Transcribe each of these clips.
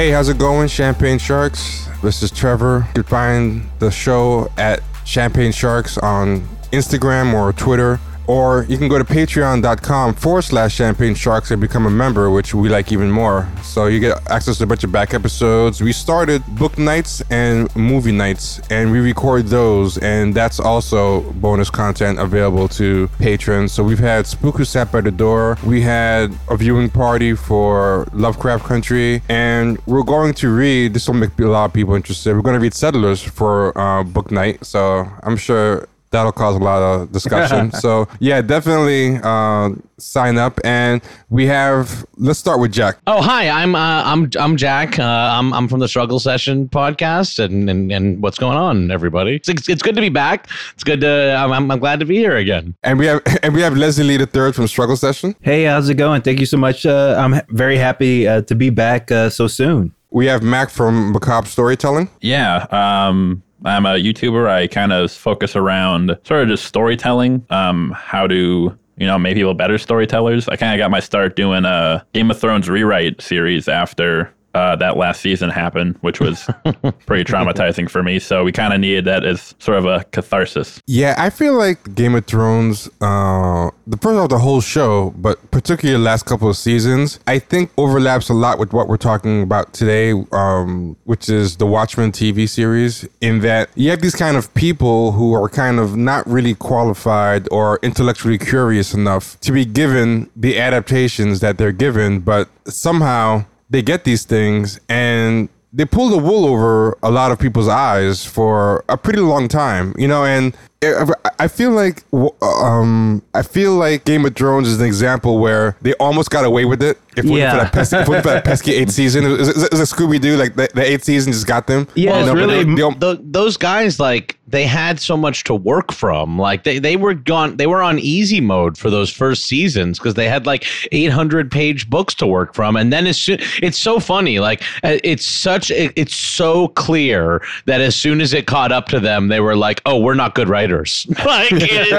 Hey, how's it going, Champagne Sharks? This is Trevor. You can find the show at Champagne Sharks on Instagram or Twitter or you can go to patreon.com forward slash champagne sharks and become a member, which we like even more. So you get access to a bunch of back episodes. We started book nights and movie nights, and we record those, and that's also bonus content available to patrons. So we've had Spook Who Sat by the Door, we had a viewing party for Lovecraft Country, and we're going to read, this will make a lot of people interested, we're going to read Settlers for uh, book night. So I'm sure that'll cause a lot of discussion. so yeah, definitely uh, sign up. And we have. Let's start with Jack. Oh hi, I'm uh, I'm I'm Jack. Uh, I'm I'm from the Struggle Session podcast. And and, and what's going on, everybody? It's, it's good to be back. It's good to. I'm, I'm glad to be here again. And we have and we have Leslie Lee the third from Struggle Session. Hey, how's it going? Thank you so much. Uh, I'm very happy uh, to be back uh, so soon. We have Mac from Macabre Storytelling. Yeah. Um, I'm a YouTuber. I kind of focus around sort of just storytelling, um, how to you know make people better storytellers. I kind of got my start doing a Game of Thrones rewrite series after uh, that last season happened, which was pretty traumatizing for me. So we kind of needed that as sort of a catharsis. Yeah, I feel like Game of Thrones, uh, the first of the whole show, but particularly the last couple of seasons, I think overlaps a lot with what we're talking about today, um, which is the Watchmen TV series. In that you have these kind of people who are kind of not really qualified or intellectually curious enough to be given the adaptations that they're given, but somehow they get these things and they pull the wool over a lot of people's eyes for a pretty long time, you know, and I feel like um, I feel like Game of Thrones is an example where they almost got away with it. If we yeah. for that pesky, for that pesky eighth season, it was, it was a Scooby Doo like the, the eighth season just got them. Yeah, well, really. They, they, the, those guys like they had so much to work from. Like they, they were gone. They were on easy mode for those first seasons because they had like 800 page books to work from. And then it's it's so funny. Like uh, it's such it's so clear that as soon as it caught up to them, they were like, oh, we're not good writers writers. like it,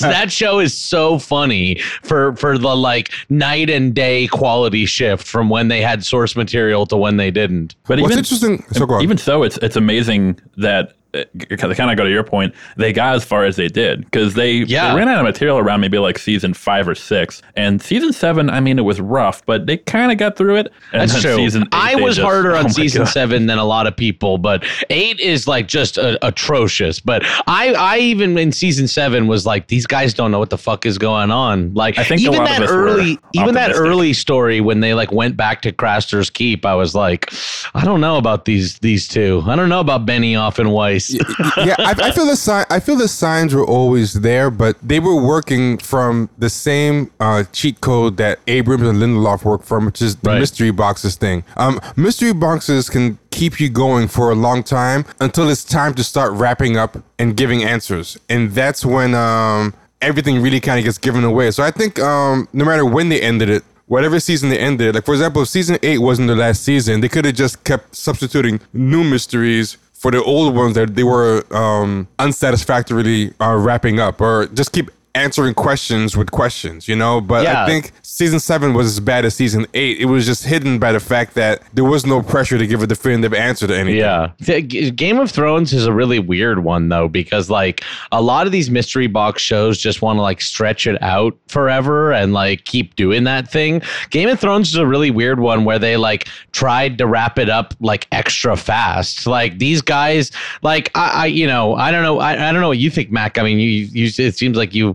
that show is so funny for for the like night and day quality shift from when they had source material to when they didn't. But even, interesting. So even so, it's it's amazing that Uh, to kind of go to your point, they got as far as they did because they, yeah. they ran out of material around maybe like season five or six, and season seven. I mean, it was rough, but they kind of got through it. And That's true. Eight, I was just, harder oh on oh season God. seven than a lot of people, but eight is like just a, atrocious. But I, I even in season seven was like, these guys don't know what the fuck is going on. Like, I think even that early, even that early story when they like went back to Craster's Keep, I was like, I don't know about these these two. I don't know about Benioff and Weiss yeah, I, I, feel the sign. I feel the signs were always there, but they were working from the same uh, cheat code that Abrams and Lindelof worked from, which is the right. mystery boxes thing. Um, mystery boxes can keep you going for a long time until it's time to start wrapping up and giving answers, and that's when um, everything really kind of gets given away. So I think um, no matter when they ended it, whatever season they ended, like for example, if season eight wasn't the last season, they could have just kept substituting new mysteries for the old ones that they were um, unsatisfactorily uh, wrapping up, or just keep answering questions with questions, you know. But yeah. I think season seven was as bad as season eight. It was just hidden by the fact that there was no pressure to give a definitive answer to anything. Yeah, Game of Thrones is a really weird one though because like a lot of these mystery box shows just want to like stretch it out forever and like keep doing that thing. Game of Thrones is a really weird one where they like tried to wrap it up like extra fast. Like these guys, like I, I you know, I don't know, I, I don't know what you think, Mac. I mean, you, you, it seems like you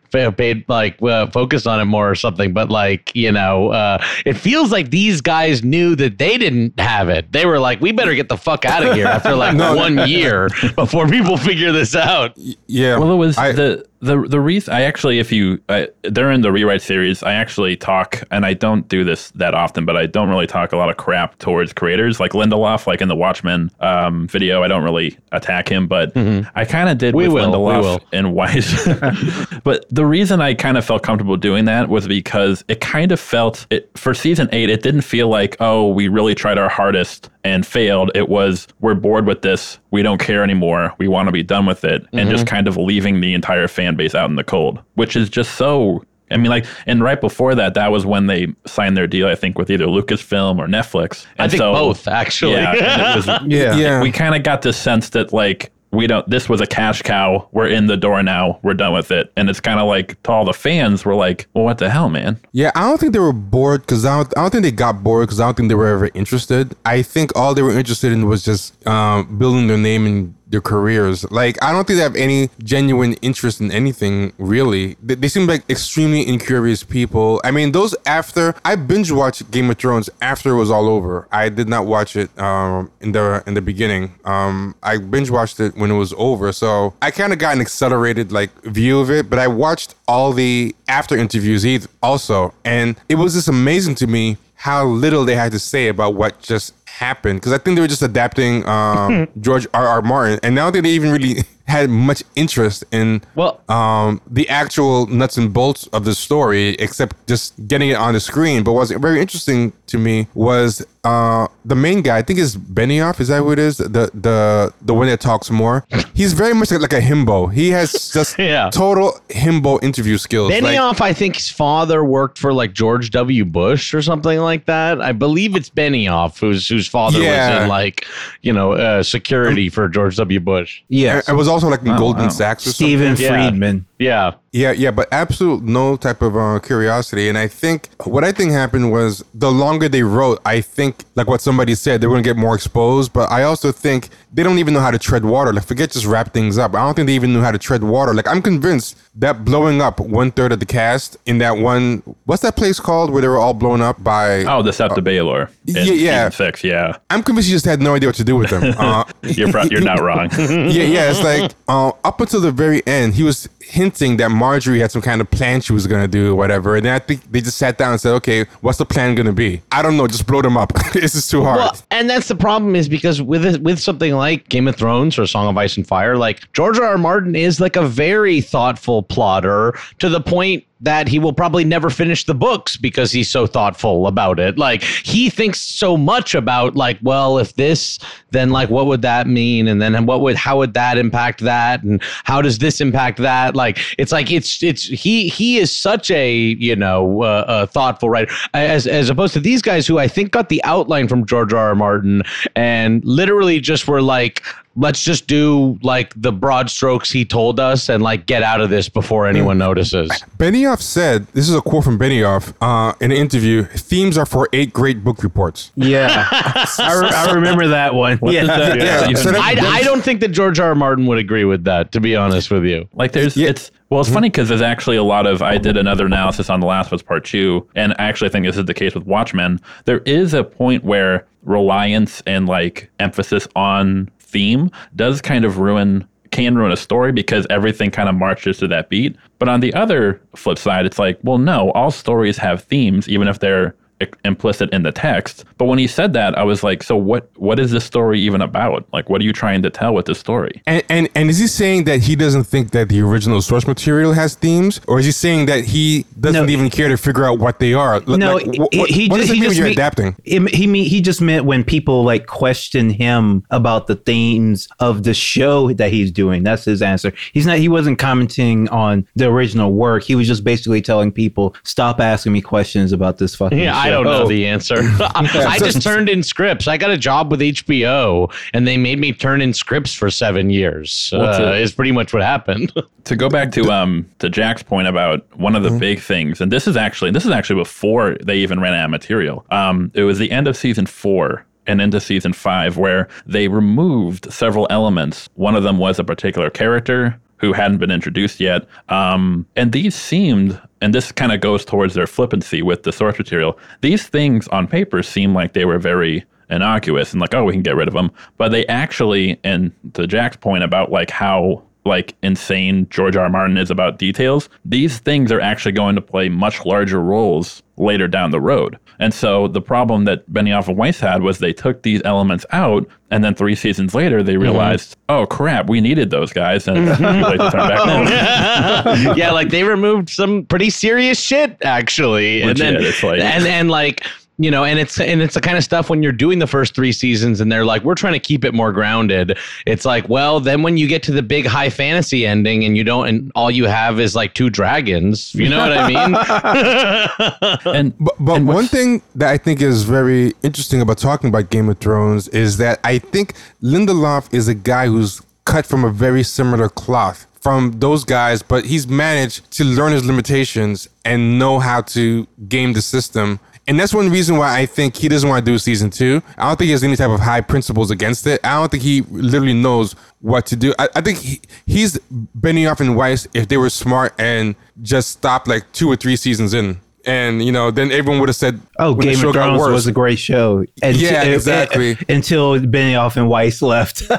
paid like uh, focused on it more or something but like you know uh, it feels like these guys knew that they didn't have it they were like we better get the fuck out of here after like no, one year before people figure this out yeah well it was I, the the the reason I actually, if you uh, during the rewrite series, I actually talk, and I don't do this that often, but I don't really talk a lot of crap towards creators like Lindelof, like in the Watchmen um, video. I don't really attack him, but mm-hmm. I kind of did we with will, Lindelof and Weiss. but the reason I kind of felt comfortable doing that was because it kind of felt it for season eight. It didn't feel like oh, we really tried our hardest and failed. It was we're bored with this. We don't care anymore. We want to be done with it, mm-hmm. and just kind of leaving the entire fan base out in the cold, which is just so I mean, like, and right before that, that was when they signed their deal, I think, with either Lucasfilm or Netflix. I And think so- both actually. Yeah, and it was, Yeah. Yeah. we kind of got this sense that like we don't this was a cash cow. We're in the door now. We're done with it. And it's kind of like to all the fans we're like well what the hell man? Yeah, I don't think they were bored because I don't, I don't think they got bored because I don't think they were ever interested. I think all they were interested in was just um, building their name and their careers. Like, I don't think they have any genuine interest in anything, really. They, they seem like extremely incurious people. I mean, those after, I binge watched Game of Thrones after it was all over. I did not watch it um, in the in the beginning. Um, I binge watched it when it was over. So I kind of got an accelerated, like, view of it, but I watched all the after interviews also. And it was just amazing to me how little they had to say about what just happened because I think they were just adapting um, George R. R. Martin, and now that they even really had much interest in Well- um, the actual nuts and bolts of the story, except just getting it on the screen. But what's very interesting to me was uh, the main guy. I think is Benioff. Is that who it is? The the the one that talks more. He's very much like, like a himbo. He has just Yeah. total himbo interview skills. Like- Benioff, I think his father worked for like George W. Bush or something like that. I believe it's Benioff whose whose father Yeah. was in like you know uh, security for George W. Bush. Yeah, I was also like in Goldman wow. Sachs or Steven something. Yeah. Yeah, Yeah, yeah, but absolute no type of uh, curiosity. And I think what I think happened was the longer they wrote, I think like what somebody said, they were gonna get more exposed. But I also think they don't even know how to tread water. Like forget just wrap things up. I don't think they even knew how to tread water. Like I'm convinced that blowing up one third of the cast in that one what's that place called where they were all blown up by oh the Sept of Baelor in yeah, yeah. six yeah I'm convinced you just had no idea what to do with them. Uh, you're pro- you're not wrong yeah, yeah. It's like uh, up until the very end, he was hinting that Margaery had some kind of plan she was gonna do, or whatever. And then I think they just sat down and said, "Okay, what's the plan gonna be?" I don't know. Just blow them up. this is too hard. Well, and that's the problem is because with with something like Game of Thrones or Song of Ice and Fire, like George R. R. Martin is like a very thoughtful plotter to the point that he will probably never finish the books because he's so thoughtful about it. Like he thinks so much about like, well, if this, then like what would that mean? And then what would how would that impact that? And how does this impact that? Like it's like it's it's he he is such a you know uh, thoughtful writer as as opposed to these guys who I think got the outline from George R. R. Martin and literally just were like let's just do like the broad strokes he told us and like get out of this before anyone notices. Benioff said, "This is a quote from Benioff uh, in an interview. Themes are for eight great book reports." Yeah. I, re- I remember that one. yeah. that- Yeah, even- so I, I don't think that George R. R. Martin would agree with that, to be honest with you. Like there's Yeah. it's well it's funny because there's actually a lot of I did another analysis on The Last of Us Part Two, and I actually think this is the case with Watchmen. There is a point where reliance and like emphasis on theme does kind of ruin can ruin a story because everything kind of marches to that beat. But on the other flip side, it's like, well, no, all stories have themes, even if they're implicit in the text. But when he said that, I was like, so what? What is this story even about? Like, what are you trying to tell with this story? And, and and is he saying that he doesn't think that the original source material has themes, or is he saying that he doesn't No. even care to figure out what they are? Like, No, like, what, he, what, he what does he mean just you're mean- adapting? It, he mean he just meant when people like question him about the themes of the show that he's doing. That's his answer. He's not. He wasn't commenting on the original work. He was just basically telling people, "Stop asking me questions about this fucking." Yeah, I show." Don't know the answer. I just turned in scripts. I got a job with HBO, and they made me turn in scripts for seven years. What's Uh, it? is pretty much what happened. to go back to um to Jack's point about one of the big things, and this is actually this is actually before they even ran out of material. Um, it was the end of season four and into season five where they removed several elements. One of them was a particular character who hadn't been introduced yet. Um, and these seemed, and this kind of goes towards their flippancy with the source material. These things on paper seem like they were very innocuous and like, oh, we can get rid of them. But they actually, and to Jack's point about like how like insane George R. R. Martin is about details, these things are actually going to play much larger roles later down the road. And so the problem that Benioff and Weiss had was they took these elements out, and then three seasons later they mm-hmm. realized, oh crap, we needed those guys, and it's too late to turn back on. yeah, like they removed some pretty serious shit actually, Legit, and then like- and and like you know, and it's and it's the kind of stuff when you're doing the first three seasons and they're like, we're trying to keep it more grounded. It's like, well, then when you get to the big high fantasy ending and you don't, and all you have is like two dragons. You know what I mean? And But, but and one thing that I think is very interesting about talking about Game of Thrones is that I think Lindelof is a guy who's cut from a very similar cloth from those guys, but he's managed to learn his limitations and know how to game the system. And that's one reason why I think he doesn't want to do season two. I don't think he has any type of high principles against it. I don't think he literally knows what to do. I, I think he, he's Benioff and Weiss if they were smart and just stopped like two or three seasons in. And you know, then everyone would have said, Oh, Game show of got Thrones worse. was a great show. And Yeah, exactly. until Benioff and Weiss left.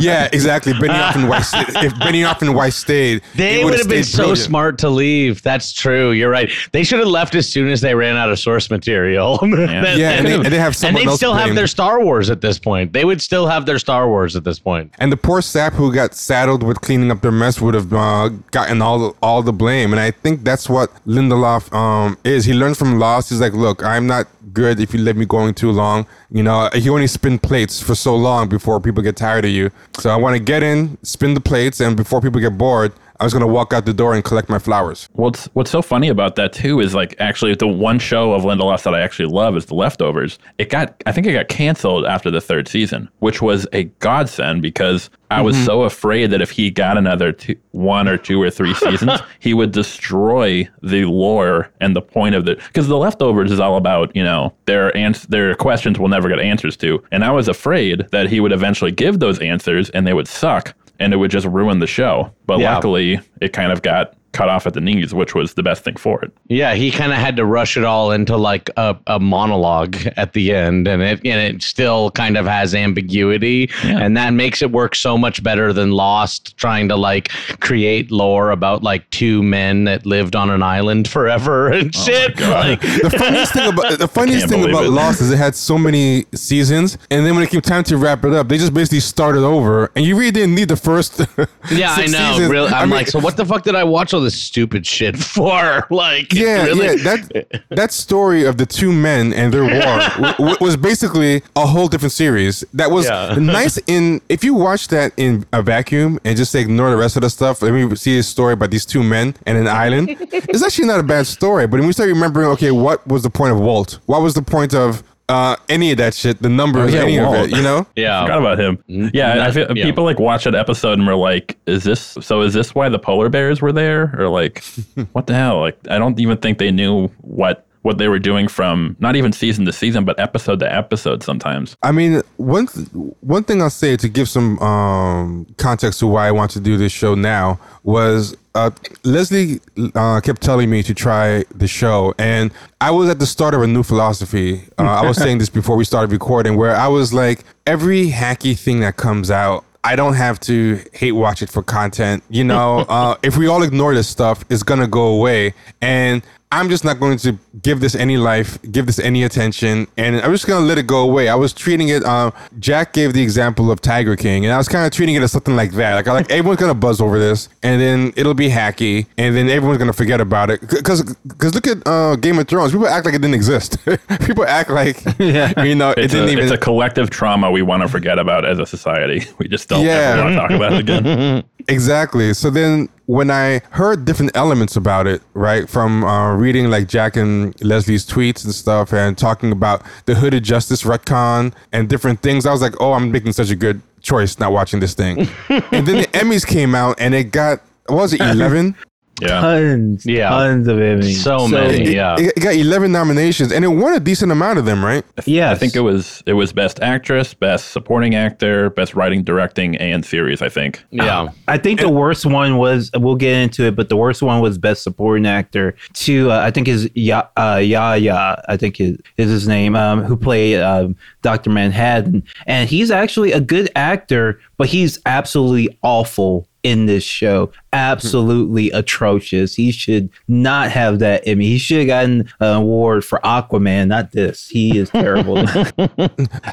yeah, exactly. Benioff and Weiss. If Benioff and Weiss stayed, They it would would've been stayed so brilliant. smart to leave. That's true. You're right. They should have left as soon as they ran out of source material. Yeah. Yeah, and they- and they have and they'd else still have their Star Wars at this point. They would still have their Star Wars at this point. And the poor sap who got saddled with cleaning up their mess would have uh, gotten all all the blame. And I think that's what Lindelof um, Um, is. He learned from Lost. He's like, look, I'm not good if you let me going too long. You know, he only spin plates for so long before people get tired of you. So I want to get in, spin the plates, and before people get bored, I was gonna walk out the door and collect my flowers. What's what's so funny about that too is like actually the one show of Lindelof that I actually love is The Leftovers. It got I think it got canceled after the third season, which was a godsend because I was mm-hmm. so afraid that if he got another two, one or two or three seasons, he would destroy the lore and the point of the because The Leftovers is all about you know their ans- their questions we'll never get answers to, and I was afraid that he would eventually give those answers and they would suck and it would just ruin the show. But Yeah. luckily, it kind of got cut off at the knees, which was the best thing for it. Yeah, he kind of had to rush it all into like a, a monologue at the end, and it and it still kind of has ambiguity, Yeah. and that makes it work so much better than Lost trying to like create lore about like two men that lived on an island forever and oh shit. Like, The funniest thing about the funniest thing about it. Lost is it had so many seasons, and then when it came time to wrap it up, they just basically started over, and you really didn't need the first. yeah, I six know. seasons. Really, I I'm mean, like, so what the fuck did I watch all this stupid shit for? Like, Yeah, really? yeah. That that story of the two men and their war w- w- was basically a whole different series. That was Yeah. nice. In if you watch that in a vacuum and just ignore the rest of the stuff, let me see a story about these two men and an island. it's actually not a bad story. But when we start remembering, okay, what was the point of Walt? What was the point of uh, any of that shit? The numbers, Oh, yeah, any Walt. of it, you know? yeah. I Forgot about him. Yeah, I feel yeah. people like watch that episode and were like, "Is this so? Is this why the polar bears were there?" Or like, what the hell? Like, I don't even think they knew what what they were doing from not even season to season, but episode to episode. Sometimes. I mean, one th- one thing I'll say to give some um, context to why I want to do this show now was uh, Leslie uh, kept telling me to try the show, and I was at the start of a new philosophy. Uh, I was saying this before we started recording, where I was like, every hacky thing that comes out. I don't have to hate watch it for content. You know, uh, if we all ignore this stuff, it's gonna go away. And I'm just not going to give this any life, give this any attention, and I'm just gonna let it go away. I was treating it. Um, Jack gave the example of Tiger King, and I was kind of treating it as something like that. Like, I like everyone's gonna buzz over this, and then it'll be hacky, and then everyone's gonna forget about it. Because, because look at uh, Game of Thrones. People act like it didn't exist. People act like yeah. you know it didn't a, even. it's a collective trauma we want to forget about as a society. We just don't Yeah. ever want to talk about it again. Exactly. So then when I heard different elements about it, right, from uh, reading like Jack and Leslie's tweets and stuff and talking about the Hooded Justice retcon and different things, I was like, oh, I'm making such a good choice not watching this thing. and then the Emmys came out and it got, what was it, 11? Yeah. tons, Yeah. tons of Emmys. So many. It, Yeah. it got 11 nominations and it won a decent amount of them, right? Yeah, I think it was it was best actress, best supporting actor, best writing, directing, and series. I think. yeah. I think the worst one was we'll get into it, but the worst one was best supporting actor to uh, I think is Ya uh, Yahya I think is, is his name um, who played um, Doctor Manhattan, and he's actually a good actor, but he's absolutely awful in this show. Absolutely atrocious. He should not have that Emmy. He should have gotten an award for Aquaman, not this. He is terrible.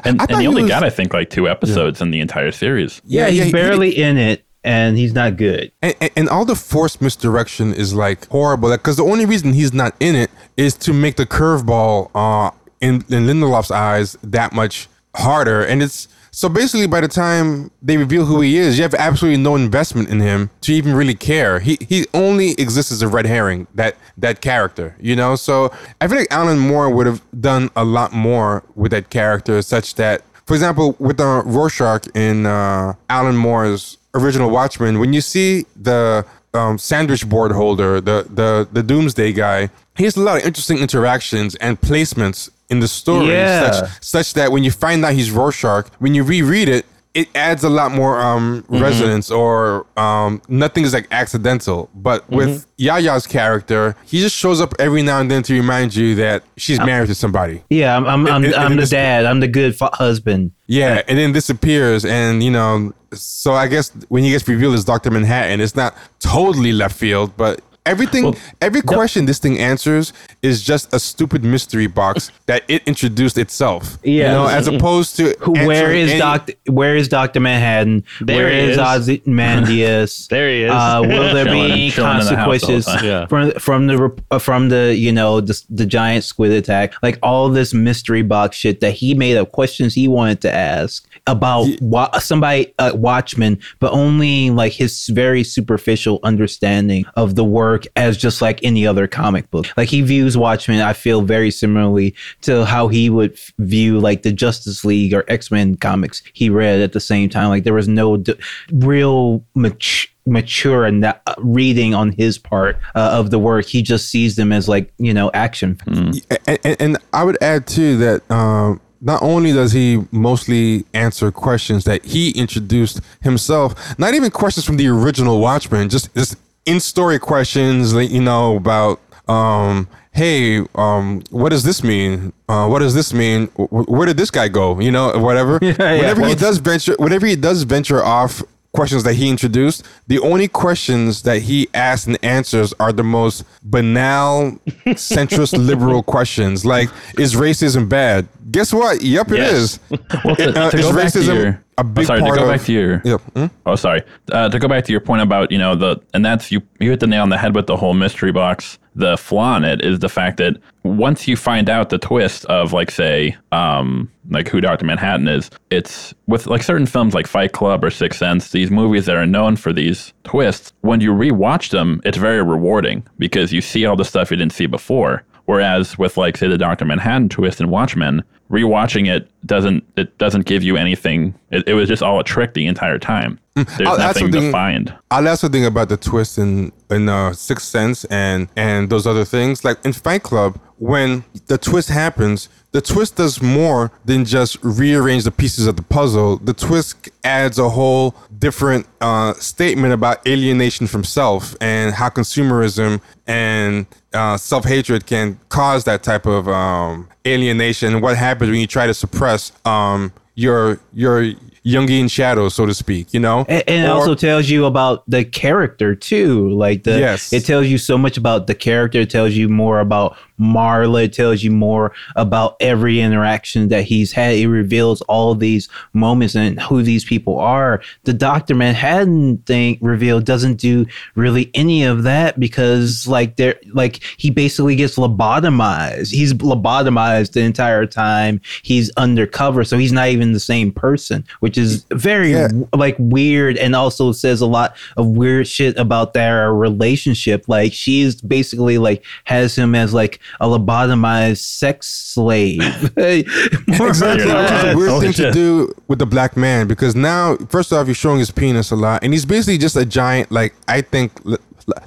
And, and thought he he only was- got I think like two episodes in the entire series. yeah, he's he- barely in it, and he's not good. and, and, and all the forced misdirection is like horrible because the only reason he's not in it is to make the curveball uh in, in Lindelof's eyes that much harder. And it's so basically by the time they reveal who he is, you have absolutely no investment in him to even really care. He he only exists as a red herring, that that character, you know? So I feel like Alan Moore would have done a lot more with that character such that for example, with the Rorschach in uh, Alan Moore's original Watchmen, when you see the um, sandwich board holder, the the the Doomsday guy, he has a lot of interesting interactions and placements in the story, Yeah. such such that when you find out he's Rorschach, when you reread it, it adds a lot more um, resonance or um, nothing is like accidental. But with Yahya's character, he just shows up every now and then to remind you that she's married to somebody. Yeah, I'm I'm I'm, And- and I'm the dad. I'm the good fa- husband. Yeah, and then disappears, and you know, so I guess when he gets revealed as Doctor Manhattan, it's not totally left field, but everything, every question this thing answers is just a stupid mystery box that it introduced itself. Yeah, you know, as opposed to Who, where answering is any- Doctor Where is Doctor Manhattan? There where he is is. Ozymandias? There he is. Uh, will there Chilling- be any chilling in the the consequences. Yeah. from from the uh, from the you know the, the giant squid attack? Like all this mystery box shit that he made up questions he wanted to ask about wa- somebody uh, Watchmen, but only like his very superficial understanding of the work as just like any other comic book. Like he views Watchmen, I feel very similarly to how he would view like the Justice League or X Men comics he read at the same time. Like there was no d- real mature mature and that uh, reading on his part uh, of the work he just sees them as like you know action and, and, and I would add too that um, not only does he mostly answer questions that he introduced himself, not even questions from the original Watchmen, just just in story questions, like, you know, about um, hey, um, what does this mean? Uh, what does this mean? Wh- Where did this guy go? You know, whatever. yeah. Whenever he does venture, whenever he does venture off questions that he introduced, the only questions that he asks and answers are the most banal, centrist liberal questions. Like, is racism bad? Guess what? Yep, it Yes. is. Well, to, Uh, to is go back to racism your, a oh, big sorry, part to go of- back to your, Yep. Hmm? oh, sorry, uh, to go back to your point about you know the, and that's you you hit the nail on the head with the whole mystery box. The flaw in it is the fact that once you find out the twist of like say, um, like who Doctor Manhattan is, it's with like certain films like Fight Club or Sixth Sense, these movies that are known for these twists. When you rewatch them, it's very rewarding because you see all the stuff you didn't see before. Whereas with like say the Doctor Manhattan twist in Watchmen, rewatching it doesn't it doesn't give you anything. It, it was just all a trick the entire time. There's I'll nothing to find. I'll add something about the twist in in uh, Sixth Sense and and those other things. Like in Fight Club, when the twist happens, the twist does more than just rearrange the pieces of the puzzle. The twist adds a whole different uh, statement about alienation from self and how consumerism and uh, self hatred can cause that type of um, alienation. What happens when you try to suppress um, your your Jungian shadow, so to speak. You know, and, and it also tells you about the character too. Like the Yes. it tells you so much about the character. It tells you more about marla. It tells you more about every interaction that he's had. It reveals all these moments and who these people are. The dr manhattan thing reveal doesn't do really any of that because like they're like he basically gets lobotomized. He's lobotomized the entire time he's undercover so he's not even the same person which is very Yeah. like weird and also says a lot of weird shit about their relationship. Like she's basically like has him as like a lobotomized sex slave. More Exactly, or which is a weird Holy thing to do with the black man because now, first off, you're showing his penis a lot, and he's basically just a giant, like I think,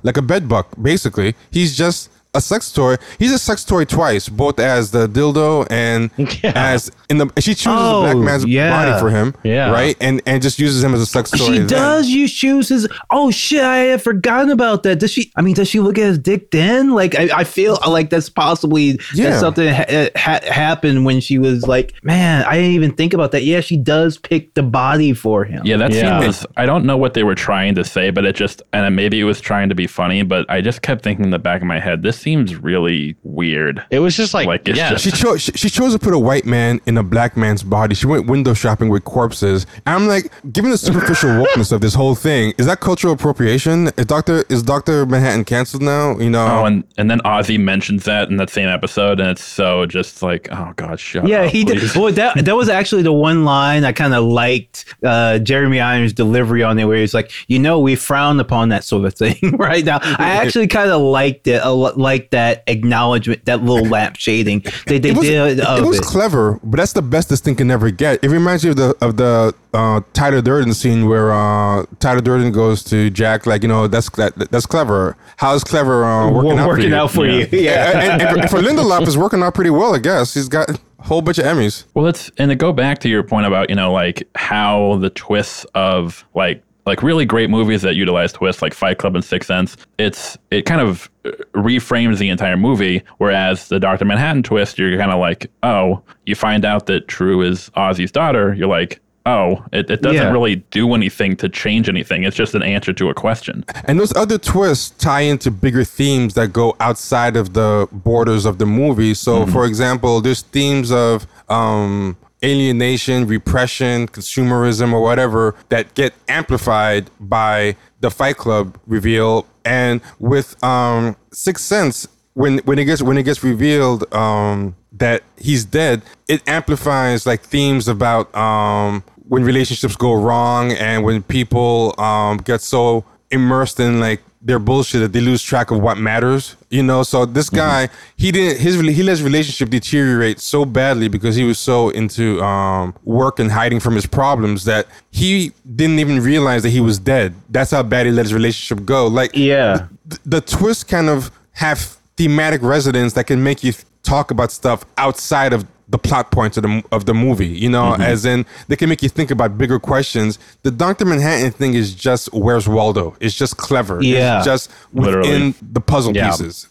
like a bed bug. Basically, he's just a sex toy. He's a sex toy twice, both as the dildo and Yeah. as in the. She chooses Oh, the black man's yeah. body for him, Yeah. right, and and just uses him as a sex toy. She does use shoes. His oh shit! I had forgotten about that. Does she? I mean, does she look at his dick then? Like, I, I feel like that's possibly Yeah. that's something ha- uh, ha- happened when she was like, man, I didn't even think about that. Yeah, she does pick the body for him. Yeah, that Yeah. scene was. I don't know what they were trying to say, but it just and maybe it was trying to be funny, but I just kept thinking in the back of my head, this seems really weird. It was just like, Like, yeah, just- She chose she, she chose to put a white man in a black man's body. She went window shopping with corpses. And I'm like, given the superficial wokeness of this whole thing, is that cultural appropriation? Is Doctor is Doctor Manhattan canceled now? You know, Oh, and, and then Ozzy mentions that in that same episode, and it's so just like, oh god, shut Yeah, up. he did. please. Well, that that was actually the one line I kind of liked uh, Jeremy Irons' delivery on it, where he's like, "You know, we frown upon that sort of thing right now." I actually kind of liked it, a lo- like that acknowledgement, that little lamp shading they, they it was, did it of was it. clever, but that's the best this thing can ever get. It reminds me of the of the uh, Tyler Durden scene where uh, Tyler Durden goes to Jack, like you know, that's that, that's clever. How's clever uh, working, out, working for you? out for you. Yeah. Yeah. and, and, and for Lindelof, it's working out pretty well, I guess. He's got a whole bunch of Emmys. Well, let's and to go back to your point about you know like how the twists of like like really great movies that utilize twists like Fight Club and Sixth Sense. It's it kind of uh, reframes the entire movie. Whereas the Doctor Manhattan twist, you're kind of like, oh, you find out that Trieu is Ozzy's daughter. You're like. Oh, it, it doesn't Yeah. really do anything to change anything. It's just an answer to a question. And those other twists tie into bigger themes that go outside of the borders of the movie. So, for example, there's themes of um, alienation, repression, consumerism, or whatever that get amplified by the Fight Club reveal. And with um, Sixth Sense, when when it gets when it gets revealed um, that he's dead, it amplifies like themes about um, when relationships go wrong and when people um, get so immersed in like their bullshit that they lose track of what matters. You know, so this guy he didn't his he let his relationship deteriorate so badly because he was so into um, work and hiding from his problems that he didn't even realize that he was dead. That's how bad he let his relationship go. Like Yeah. th- the twists kind of have thematic resonance that can make you talk about stuff outside of the plot points of the of the movie. You know, mm-hmm. as in they can make you think about bigger questions. The Doctor Manhattan thing is just where's Waldo? It's just clever. Yeah. it's just within Literally. the puzzle Yeah. pieces.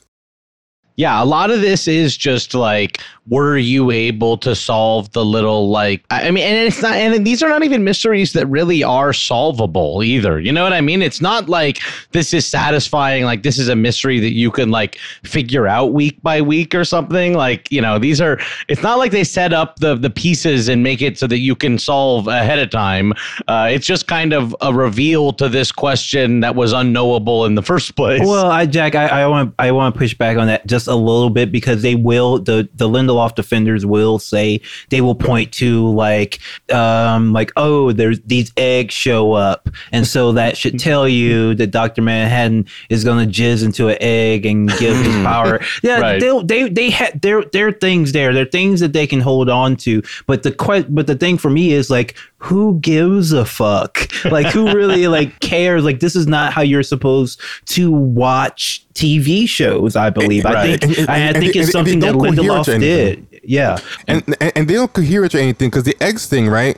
Yeah, a lot of this is just like, were you able to solve the little like? I mean, and it's not, and these are not even mysteries that really are solvable either. You know what I mean? It's not like this is satisfying. Like this is a mystery that you can like figure out week by week or something. Like you know, these are. It's not like they set up the the pieces and make it so that you can solve ahead of time. Uh, it's just kind of a reveal to this question that was unknowable in the first place. Well, I Jack, I, I want I want to push back on that just a little bit because they will the the Lindelof defenders will say they will point to like um like oh there's these eggs show up and so that should tell you that Doctor Manhattan is going to jizz into an egg and give his power. Yeah, Right. they they they had there there are things there. There are things that they can hold on to. But the que- but the thing for me is like who gives a fuck? Like who really like cares? Like this is not how you're supposed to watch TV shows. I believe. I Right. think. And- and- I, I think it's something that Lindelof did. Yeah. and, and and they don't cohere to anything because the eggs thing, right?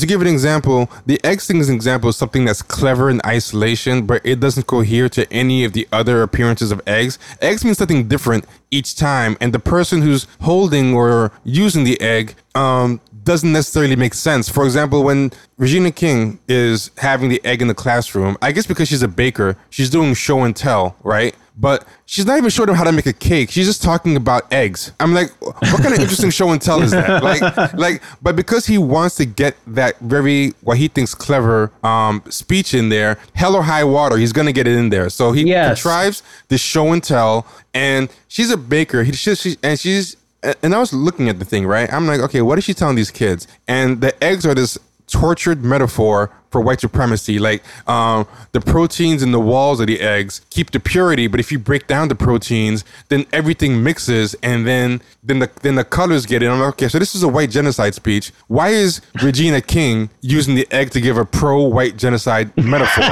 To give an example, the eggs thing is an example of something that's clever in isolation, but it doesn't cohere to any of the other appearances of eggs. Eggs mean something different each time, and the person who's holding or using the egg um, doesn't necessarily make sense. For example, when Regina King is having the egg in the classroom, I guess because she's a baker, she's doing show and tell, right? But she's not even showing them how to make a cake. She's just talking about eggs. I'm like, what kind of interesting show and tell is that? Like, like, but because he wants to get that very what he thinks clever um, speech in there, hell or high water, he's gonna get it in there. So he Yes. contrives this show and tell, and she's a baker. He she, she, and she's and I was looking at the thing, right? I'm like, okay, what is she telling these kids? And the eggs are this tortured metaphor for white supremacy. Like um, the proteins in the walls of the eggs keep the purity, but if you break down the proteins, then everything mixes, and then then the then the colors get in. I'm like, okay, so this is a white genocide speech. Why is Regina King using the egg to give a pro-white genocide metaphor?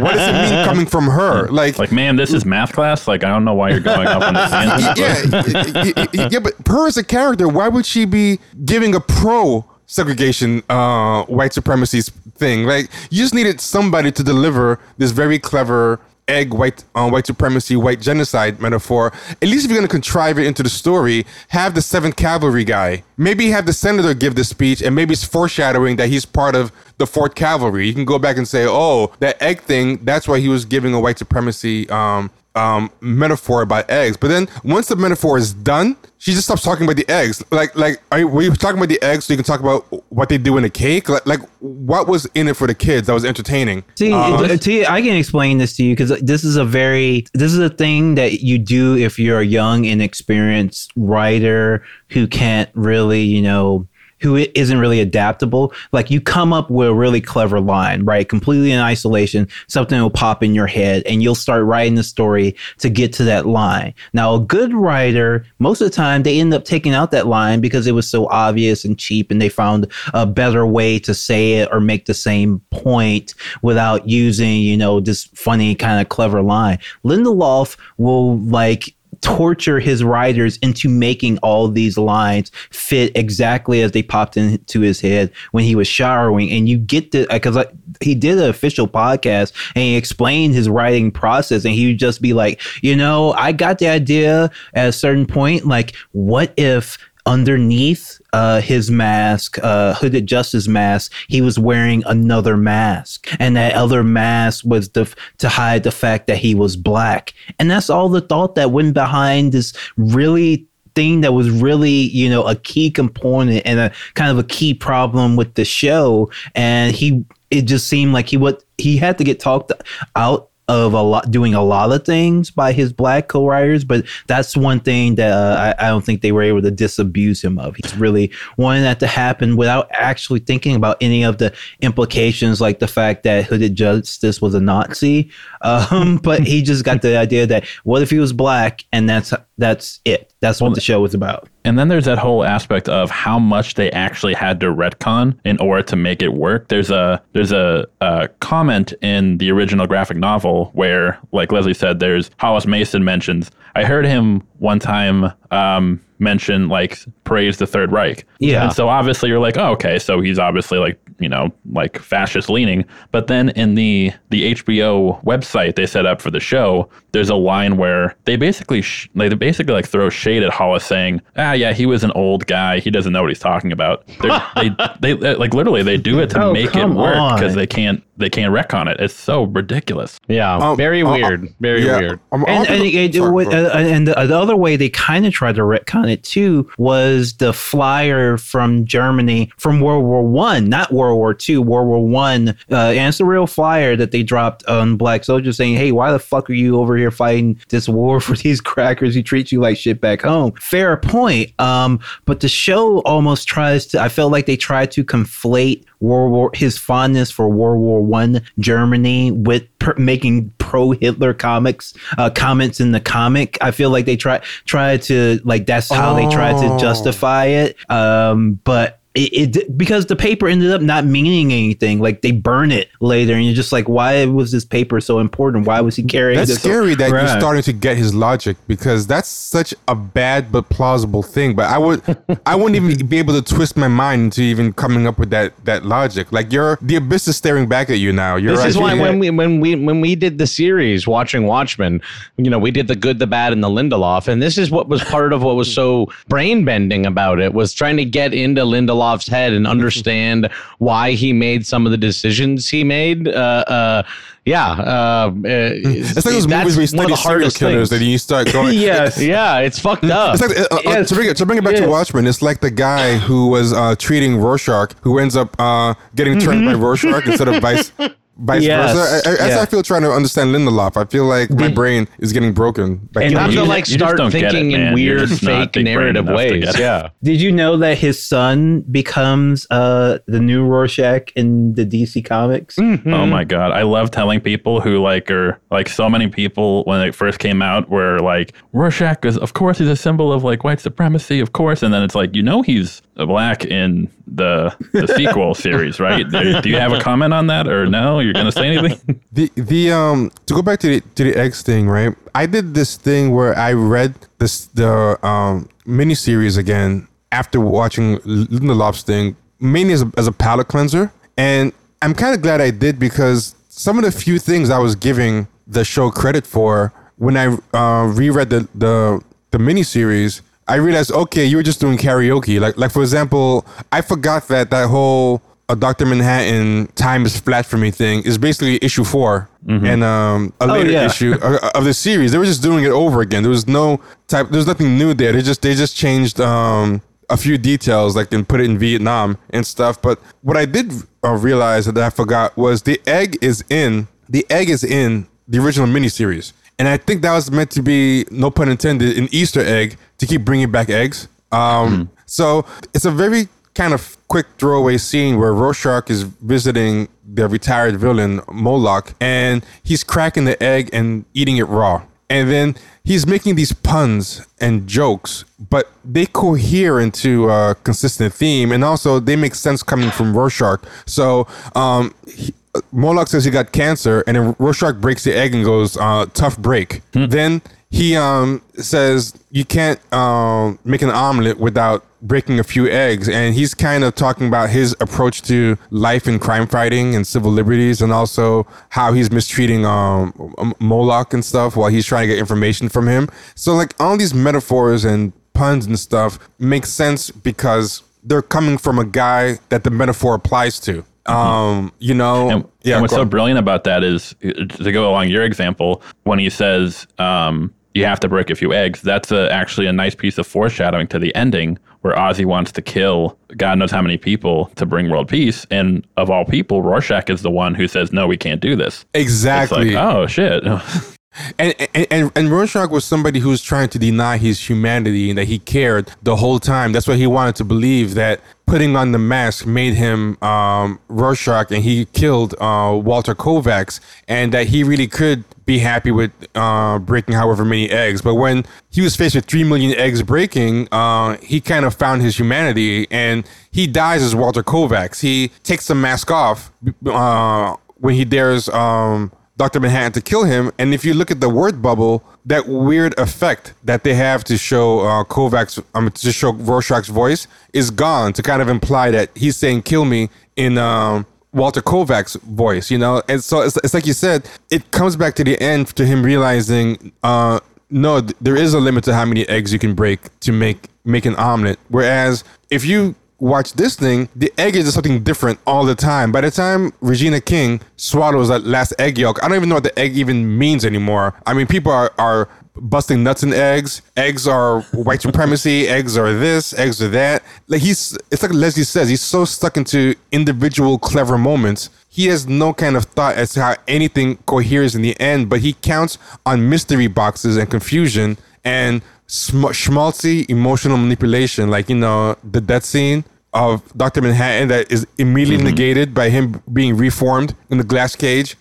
what does it mean coming from her? Like, Like, man, this is math class. Like, I don't know why you're going up on this. tangent, but- yeah, yeah, yeah, yeah, yeah, but her as a character, why would she be giving a pro segregation uh white supremacy thing? Like you just needed somebody to deliver this very clever egg white uh, white supremacy white genocide metaphor at least if you're going to contrive it into the story have the 7th cavalry guy maybe have the senator give the speech and maybe it's foreshadowing that he's part of the 4th cavalry you can go back and say oh that egg thing that's why he was giving a white supremacy um um, metaphor about eggs. But then once the metaphor is done, she just stops talking about the eggs. Like, like, are you, were you talking about the eggs so you can talk about what they do in the cake? Like, like what was in it for the kids that was entertaining? See, Um, it- to you, I can explain this to you because this is a very this is a thing that you do if you're a young, inexperienced writer who can't really, you know, who isn't really adaptable. Like you come up with a really clever line, right? Completely in isolation, something will pop in your head, and you'll start writing the story to get to that line. Now, a good writer, most of the time, they end up taking out that line because it was so obvious and cheap, and they found a better way to say it or make the same point without using, you know, this funny kind of clever line. Linda Lindelof will like torture his writers into making all these lines fit exactly as they popped into his head when he was showering. And you get the uh, because like, uh, he did an official podcast and he explained his writing process and he would just be like you know i got the idea at a certain point like what if underneath uh, his mask, uh, hooded justice mask, he was wearing another mask, and that other mask was the, to hide the fact that he was black, and that's all the thought that went behind this really thing that was really you know a key component and a kind of a key problem with the show, and he it just seemed like he what he had to get talked out of a lot doing a lot of things by his black co-writers but that's one thing that uh, I, I don't think they were able to disabuse him of. He's really wanting that to happen without actually thinking about any of the implications like the fact that hooded justice was a nazi. Um, but he just got the idea that what if he was black and that's that's it that's what the show was about And then there's that whole aspect of how much they actually had to retcon in order to make it work. There's a there's a, a comment in the original graphic novel where, like Leslie said, there's Hollis Mason mentions. I heard him one time um, mention like praise the Third Reich. Yeah. And so obviously you're like, oh, okay, so he's obviously like you know like fascist leaning. But then in the the HBO website they set up for the show, there's a line where they basically sh- like they basically like throw shade at Hollis saying, ah, yeah, he was an old guy. He doesn't know what he's talking about. They're, they they they like literally they do it to Oh, make it work because they can't they can't retcon it. It's so ridiculous. Yeah, Um, very uh, uh, weird. Very yeah, weird. I'm- I'm and gonna- and, it- sorry, what- go uh, and the, the other way they kind of tried to retcon it too was the flyer from Germany from World War One, not World War Two, World War One, uh, and it's a real flyer that they dropped on black soldiers saying, "Hey, why the fuck are you over here fighting this war for these crackers who treat you like shit back home?" Fair point. Um, but the show almost tries to. I felt like they tried to conflate World War his fondness for World War One Germany with per, making pro Hitler comics uh, comments in the comic. I feel like they try try to like that's how they try to Oh. justify it. Um, but. It, it because the paper ended up not meaning anything. Like they burn it later, and you're just like, why was this paper so important? Why was he carrying That's this? scary that you're starting to get his logic because that's such a bad but plausible thing. But I would, I wouldn't even be able to twist my mind into even coming up with that that logic. Like you're the abyss is staring back at you now. You're This is why actually- when we when we when we did the series watching Watchmen, you know, we did the good, the bad, and the Lindelof, and this is what was part of what was so brain bending about it was trying to get into Lindelof's head and understand why he made some of the decisions he made. Uh, uh, yeah, uh, it's like those movies where you study serial killers and you start going. Yes. Yeah, it's fucked up. It's like uh, uh, Yes. to bring it to bring it back to Watchmen. It's like the guy who was uh, treating Rorschach, who ends up uh, getting turned by Rorschach instead of vice vice Yes. versa. I, I, As Yeah. I feel trying to understand Lindelof, I feel like my brain is getting broken. By And you have to like start don't it, thinking in weird, fake narrative ways. Yeah. Did you know that his son becomes uh, the new Rorschach in the DC comics? Oh my god, I love telling people who like are like so many people when it first came out were like Rorschach is of course he's a symbol of like white supremacy, of course, and then it's like you know he's a black in the the sequel series, right? Do, do you have a comment on that or no? You're gonna say anything? The the um to go back to the to the eggs thing, right? I did this thing where I read this the um miniseries again after watching Lindelof's thing, mainly as a, as a palate cleanser, and I'm kind of glad I did because some of the few things I was giving the show credit for when I uh, reread the the the miniseries. I realized, okay, you were just doing karaoke. Like, like for example, I forgot that that whole a Doctor Manhattan time is flat for me thing is basically issue 4 Mm-hmm. and um, a later yeah. issue of, of the series. They were just doing it over again. There was no type. There was nothing new there. They just they just changed um, a few details, like and put it in Vietnam and stuff. But what I did uh, realize that I forgot was the egg is in the egg is in the original miniseries, and I think that was meant to be no pun intended an Easter egg to keep bringing back eggs. Um, So it's a very kind of quick throwaway scene where Rorschach is visiting the retired villain Moloch, and he's cracking the egg and eating it raw. And then he's making these puns and jokes, but they cohere into a consistent theme, and also they make sense coming from Rorschach. So um, he, Moloch says he got cancer, and then Rorschach breaks the egg and goes, uh, "Tough break." Then he um, says you can't um, make an omelet without breaking a few eggs, and he's kind of talking about his approach to life and crime fighting and civil liberties, and also how he's mistreating um, Moloch and stuff while he's trying to get information from him. So like all these metaphors and puns and stuff make sense because they're coming from a guy that the metaphor applies to. Um, you know, And, yeah. and what's so brilliant about that is uh, to go along your example when he says um, you have to break a few eggs. That's a, actually a nice piece of foreshadowing to the ending where Ozzy wants to kill God knows how many people to bring world peace, and of all people, Rorschach is the one who says no, we can't do this. Exactly. like oh shit. And, and and Rorschach was somebody who was trying to deny his humanity and that he cared the whole time. That's why he wanted to believe that putting on the mask made him um, Rorschach, and he killed uh, Walter Kovacs, and that he really could be happy with uh, breaking however many eggs. But when he was faced with three million eggs breaking, uh, he kind of found his humanity, and he dies as Walter Kovacs. He takes the mask off uh, when he dares. Um, Dr. Manhattan to kill him. And if you look at the word bubble, that weird effect that they have to show uh, Kovacs, um, to show Rorschach's voice is gone to kind of imply that he's saying kill me in um, Walter Kovacs' voice, you know? And so it's, it's like you said, it comes back to the end to him realizing, uh, no, th- there is a limit to how many eggs you can break to make make an omelet. Whereas if you watch this thing, the egg is something different all the time. By the time Regina King swallows that last egg yolk, I don't even know what the egg even means anymore. I mean, people are, are busting nuts in eggs. Eggs are white supremacy. eggs are this. Eggs are that. Like he's, it's like Leslie says, he's so stuck into individual clever moments. He has no kind of thought as to how anything coheres in the end, but he counts on mystery boxes and confusion and sm- schmaltzy emotional manipulation, like you know the death scene of Doctor Manhattan that is immediately mm-hmm. negated by him being reformed in the glass cage.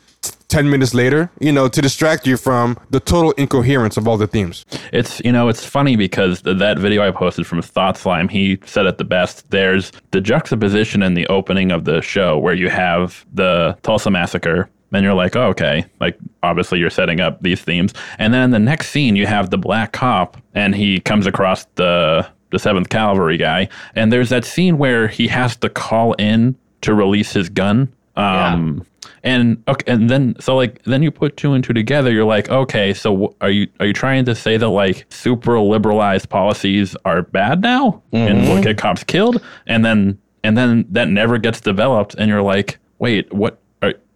Ten minutes later, you know, to distract you from the total incoherence of all the themes. It's you know it's funny because that video I posted from Thought Slime he said it the best. There's the juxtaposition in the opening of the show where you have the Tulsa massacre and you're like oh, okay. Like obviously you're setting up these themes. And then in the next scene you have the black cop and he comes across the the seventh cavalry guy. And there's that scene where he has to call in to release his gun. Um and okay, and then so like then you put two and two together. You're like, okay, so wh- are you are you trying to say that like super liberalized policies are bad now, and we'll get cops killed, and then and then that never gets developed, and you're like, wait, what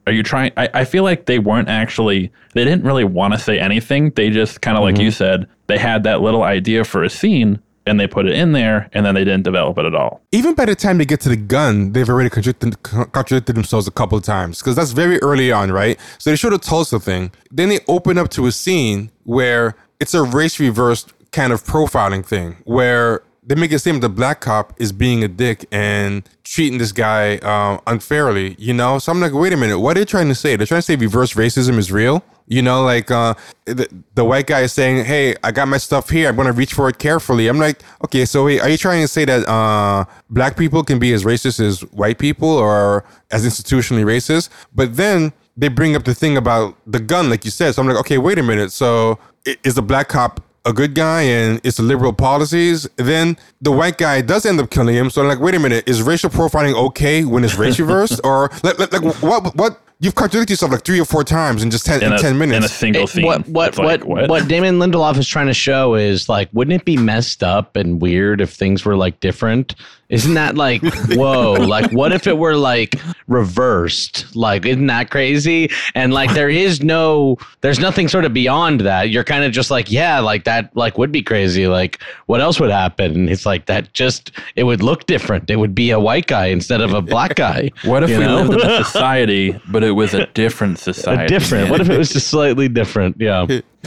are you trying? I, I feel like they weren't actually they didn't really want to say anything. They just kind of like mm-hmm. you said, they had that little idea for a scene. And they put it in there, and then they didn't develop it at all. Even by the time they get to the gun, they've already contradicted, contradicted themselves a couple of times because that's very early on, right? So they show the Tulsa thing. Then they open up to a scene where it's a race reversed kind of profiling thing where they make it seem the black cop is being a dick and treating this guy uh, unfairly, you know? So I'm like, wait a minute, what are they trying to say? They're trying to say reverse racism is real? You know, like uh, the, the white guy is saying, "Hey, I got my stuff here. I'm gonna reach for it carefully." I'm like, "Okay, so wait, are you trying to say that uh, black people can be as racist as white people, or as institutionally racist?" But then they bring up the thing about the gun, like you said. So I'm like, "Okay, wait a minute. So is the black cop a good guy and it's the liberal policies, then the white guy does end up killing him. So I'm like, wait a minute, is racial profiling okay when it's race reversed? or like, like, like what what you've contradicted yourself like three or four times in just 10, in a, 10 in a minutes. single scene. What what It's like, what, what Damon Lindelof is trying to show is like, wouldn't it be messed up and weird if things were like different? Isn't that like whoa? like what if it were like reversed? Like isn't that crazy? And like there is no there's nothing sort of beyond that. You're kind of just like, yeah, like that like would be crazy. Like what else would happen? And it's like that just it would look different. It would be a white guy instead of a black guy. What if you we know? lived in a society, but it was a different society? a different. What if it was just slightly different? Yeah.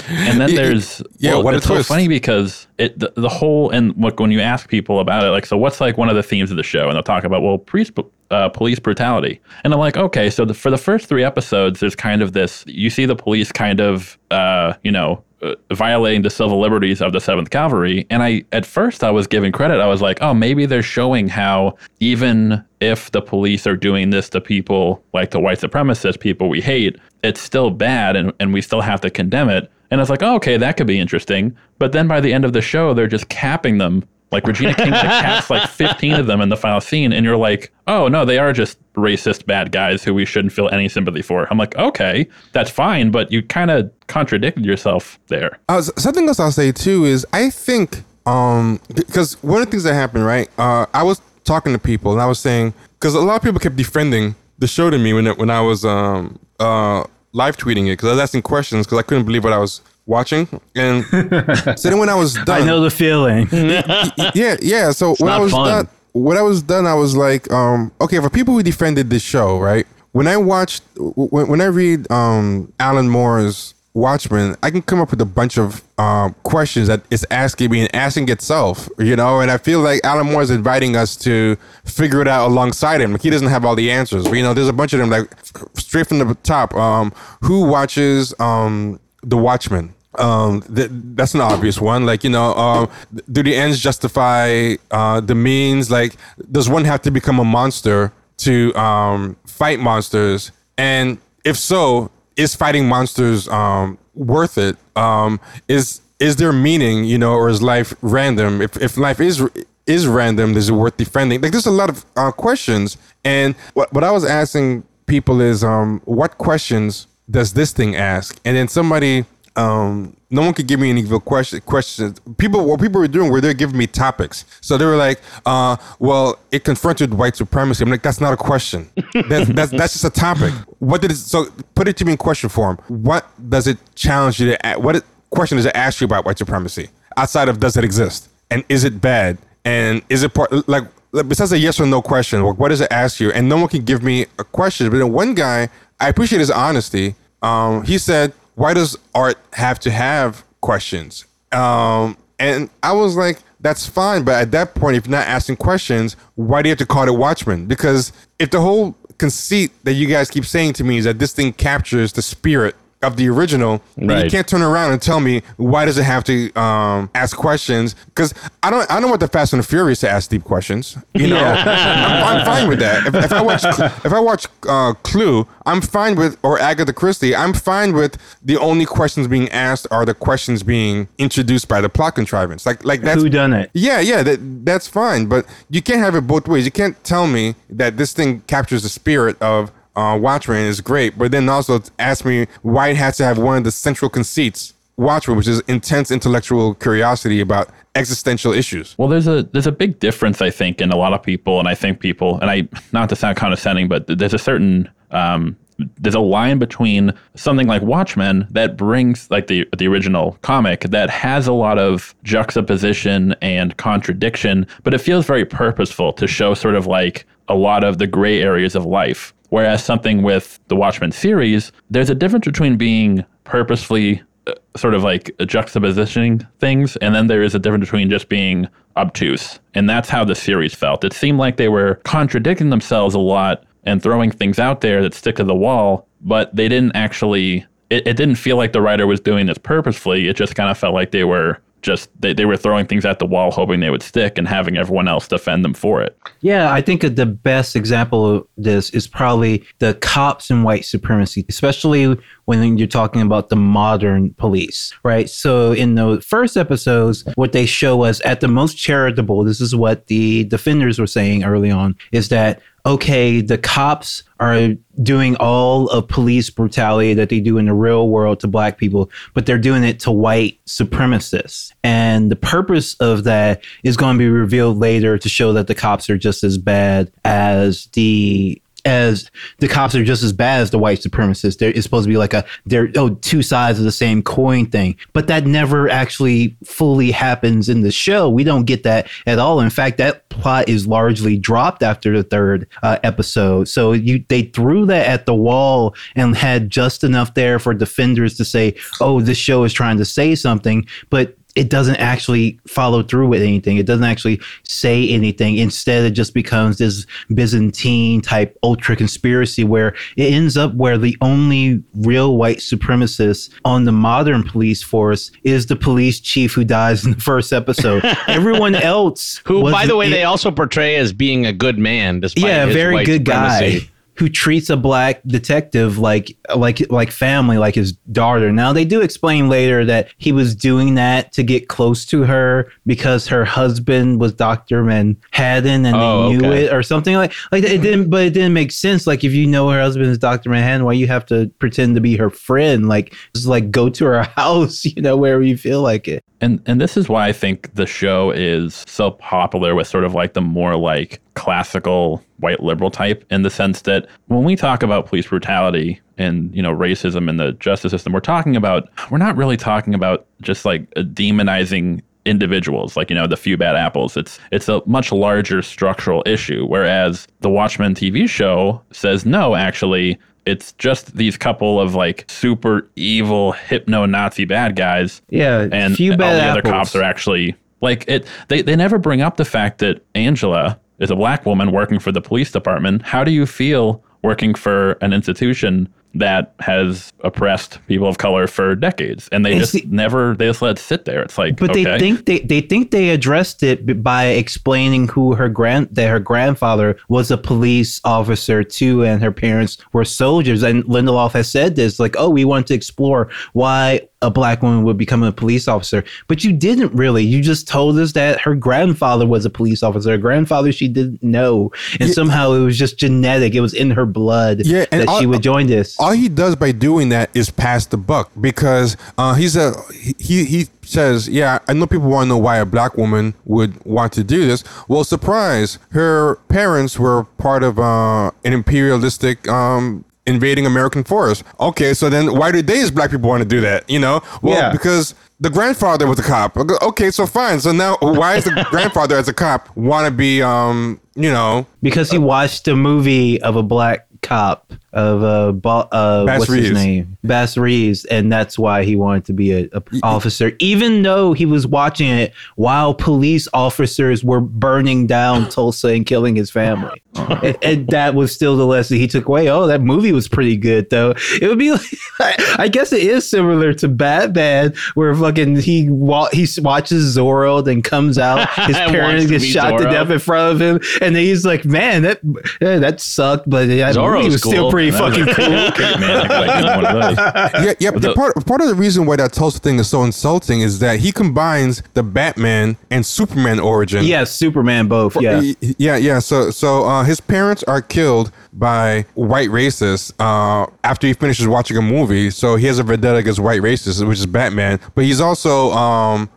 And then there's Yeah, well, what it's so twist. funny because it the, the whole and look when you ask people about it, like so what's like one of the themes of the show, and they'll talk about well police uh, police brutality, and I'm like okay, so the, for the first three episodes, there's kind of this you see the police kind of uh, you know. Uh, violating the civil liberties of the Seventh Cavalry, and I at first I was giving credit. I was like, "Oh, maybe they're showing how even if the police are doing this to people like the white supremacist people we hate, it's still bad, and, and we still have to condemn it." And I was like, oh, okay, that could be interesting. But then by the end of the show, they're just capping them. Like Regina King like caps like 15 of them in the final scene. And you're like, oh, no, they are just racist bad guys who we shouldn't feel any sympathy for. I'm like, okay, that's fine. But you kind of contradicted yourself there. Uh, something else I'll say too is I think um because one of the things that happened right uh I was talking to people and I was saying because a lot of people kept defending the show to me when it, when I was um uh live tweeting it because I was asking questions because I couldn't believe what I was watching and so then when I was done I know the feeling. yeah, yeah. So when I was fun. done, when I was done, I was like, um, okay, for people who defended this show, right? When I watched, when, when I read um, Alan Moore's Watchmen, I can come up with a bunch of um, questions that it's asking me and asking itself, you know. And I feel like Alan Moore is inviting us to figure it out alongside him. He doesn't have all the answers, you know. There's a bunch of them, like straight from the top. Um, who watches um, The Watchmen? um th- that's an obvious one like you know um do the ends justify uh the means like does one have to become a monster to um fight monsters and if so is fighting monsters um worth it? Um is is there meaning you know or is life random? If if life is is random is it worth defending? Like there's a lot of uh, questions. And what, what i was asking people is um what questions does this thing ask? And then somebody um no one could give me any real question questions. People what people were doing were they're giving me topics. So they were like uh well it confronted white supremacy. I'm like that's not a question. That's that's, that's just a topic. What did it so put it to me in question form. What does it challenge you to what it, question does it ask you about white supremacy outside of does it exist? And is it bad? And is it part like besides a yes or no question what does it ask you? And no one can give me a question. But then one guy i appreciate his honesty. Um he said why does art have to have questions? Um and i was like that's fine but at that point if you're not asking questions why do you have to call it watchmen because if the whole conceit that you guys keep saying to me is that this thing captures the spirit of the original, then you can't turn around and tell me why does it have to um, ask questions? Because I don't, I don't want the Fast and the Furious to ask deep questions. You know, I'm, I'm fine with that. If, if I watch, if I watch uh, Clue, I'm fine with, or Agatha Christie, I'm fine with the only questions being asked are the questions being introduced by the plot contrivance. Like, like that's Who done it? yeah, yeah, that that's fine, but you can't have it both ways. You can't tell me that this thing captures the spirit of uh, Watchmen is great, but then also ask me why it has to have one of the central conceits, Watchmen, which is intense intellectual curiosity about existential issues. Well, there's a there's a big difference, I think, in a lot of people, and I think people, and I not to sound condescending, but there's a certain um, there's a line between something like Watchmen that brings like the the original comic that has a lot of juxtaposition and contradiction, but it feels very purposeful to show sort of like a lot of the gray areas of life. Whereas something with the Watchmen series, there's a difference between being purposefully uh, sort of like juxtapositioning things, and then there is a difference between just being obtuse. And that's how the series felt. It seemed like they were contradicting themselves a lot and throwing things out there that stick to the wall, but they didn't actually. It, it didn't feel like the writer was doing this purposefully. It just kind of felt like they were just they, they were throwing things at the wall hoping they would stick and having everyone else defend them for it. Yeah, I think the best example of this is probably the cops and white supremacy, especially when you're talking about the modern police, right? So in the first episodes, what they show us at the most charitable, this is what the defenders were saying early on, is that okay, the cops are doing all of police brutality that they do in the real world to black people, but they're doing it to white supremacists. And the purpose of that is going to be revealed later to show that the cops are just as bad as the as the cops are just as bad as the white supremacists. There is supposed to be like a they're oh two sides of the same coin thing, but that never actually fully happens in the show. We don't get that at all. In fact, that plot is largely dropped after the third uh, episode. So you they threw that at the wall and had just enough there for defenders to say, "Oh, this show is trying to say something," but it doesn't actually follow through with anything. It doesn't actually say anything. Instead, it just becomes this Byzantine type ultra conspiracy where it ends up where the only real white supremacist on the modern police force is the police chief who dies in the first episode. Everyone else, Who, by the way, it- they also portray as being a good man, despite yeah, very good supremacy. guy who treats a black detective like like like family, like his daughter. Now they do explain later that he was doing that to get close to her because her husband was Doctor Manhattan and Oh, they knew okay. it or something like like it didn't. But it didn't make sense. Like if you know her husband is Doctor Manhattan, why you have to pretend to be her friend? Like just like go to her house, you know, wherever you feel like it. And and this is why I think the show is so popular with sort of like the more like classical white liberal type in the sense that when we talk about police brutality and you know racism in the justice system, we're talking about we're not really talking about just like demonizing individuals like you know the few bad apples. It's it's a much larger structural issue. Whereas the watchmen tv show says no actually it's just these couple of like super evil hypno nazi bad guys Yeah, and few all the other apples. cops are actually like it they, they never bring up the fact that angela is a black woman working for the police department how do you feel working for an institution that has oppressed people of color for decades and they just never they just let it sit there it's like But okay. they think they, they think they addressed it by explaining who her grand that her grandfather was a police officer too, and her parents were soldiers. And Lindelof has said this, like, "Oh, we want to explore why a black woman would become a police officer." But you didn't really. You just told us that her grandfather was a police officer. Her grandfather she didn't know, and Yeah. somehow it was just genetic. It was in her blood Yeah, that she would join this. all he does by doing that is pass the buck because uh, he's a he he says yeah i know people want to know why a black woman would want to do this well surprise her parents were part of uh, an imperialistic um invading american force okay so then why do they as black people want to do that you know? Well Yeah. because the grandfather was a cop. Okay so fine. So now why is the grandfather as a cop want to be um you know? Because he watched a movie of a black cop of uh, Ba- uh Bass what's Reeves. his name? Bass Reeves and that's why he wanted to be a, a officer. Even though he was watching it while police officers were burning down Tulsa and killing his family. And, and that was still the lesson he took away. Oh that movie was pretty good though. It would be like I guess it is similar to Batman where fucking he wa- he watches Zorro then comes out his parents get shot to death in front of him, and then he's like, "Man, that yeah, that sucked, but Zorro's movie was still cool. Pretty That fucking cool." kid, man. Like, use one of those. yeah, yeah. The- part part of the reason why that Tulsa thing is so insulting is that he combines the Batman and Superman origin. Yes, Superman both. Yeah, yeah, yeah. So, so uh, his parents are killed by white racists uh, after he finishes watching a movie. So he has a vendetta against white racists, which is Batman. But he's also um,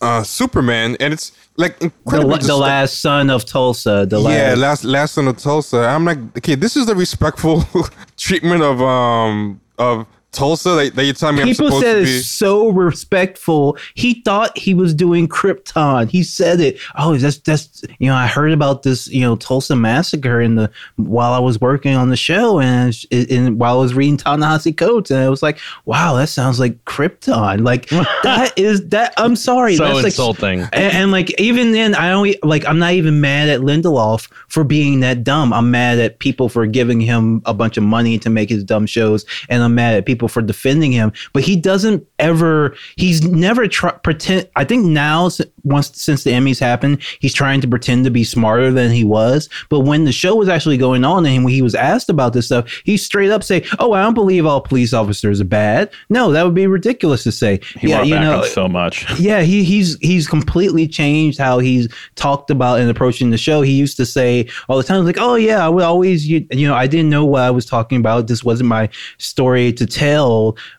uh, Superman, and it's like the, the last son of Tulsa. The yeah, last. last last son of Tulsa. I'm like, okay, this is the respectful treatment of um of Tulsa they, that you're telling me I'm People supposed said to be. it's so respectful. He thought he was doing Krypton. He said it. Oh, that's that's you know I heard about this you know Tulsa massacre in the while I was working on the show and it's- and while I was reading Ta-Nehisi Coates and I was like, wow, that sounds like Krypton. Like that is that. I'm sorry. So that's like- insulting. and, and like even then, I only like I'm not even mad at Lindelof for being that dumb. I'm mad at people for giving him a bunch of money to make his dumb shows, and I'm mad at people people for defending him, but he doesn't ever. He's never try, pretend. I think now, once since the Emmys happened, he's trying to pretend to be smarter than he was. But when the show was actually going on and when he was asked about this stuff, he straight up say, "Oh, I don't believe all police officers are bad. No, that would be ridiculous to say." He yeah, you know, so much. Yeah, he he's he's completely changed how he's talked about and approaching the show. He used to say all the time, like, "Oh yeah, I would always you, you know I didn't know what I was talking about. This wasn't my story to tell,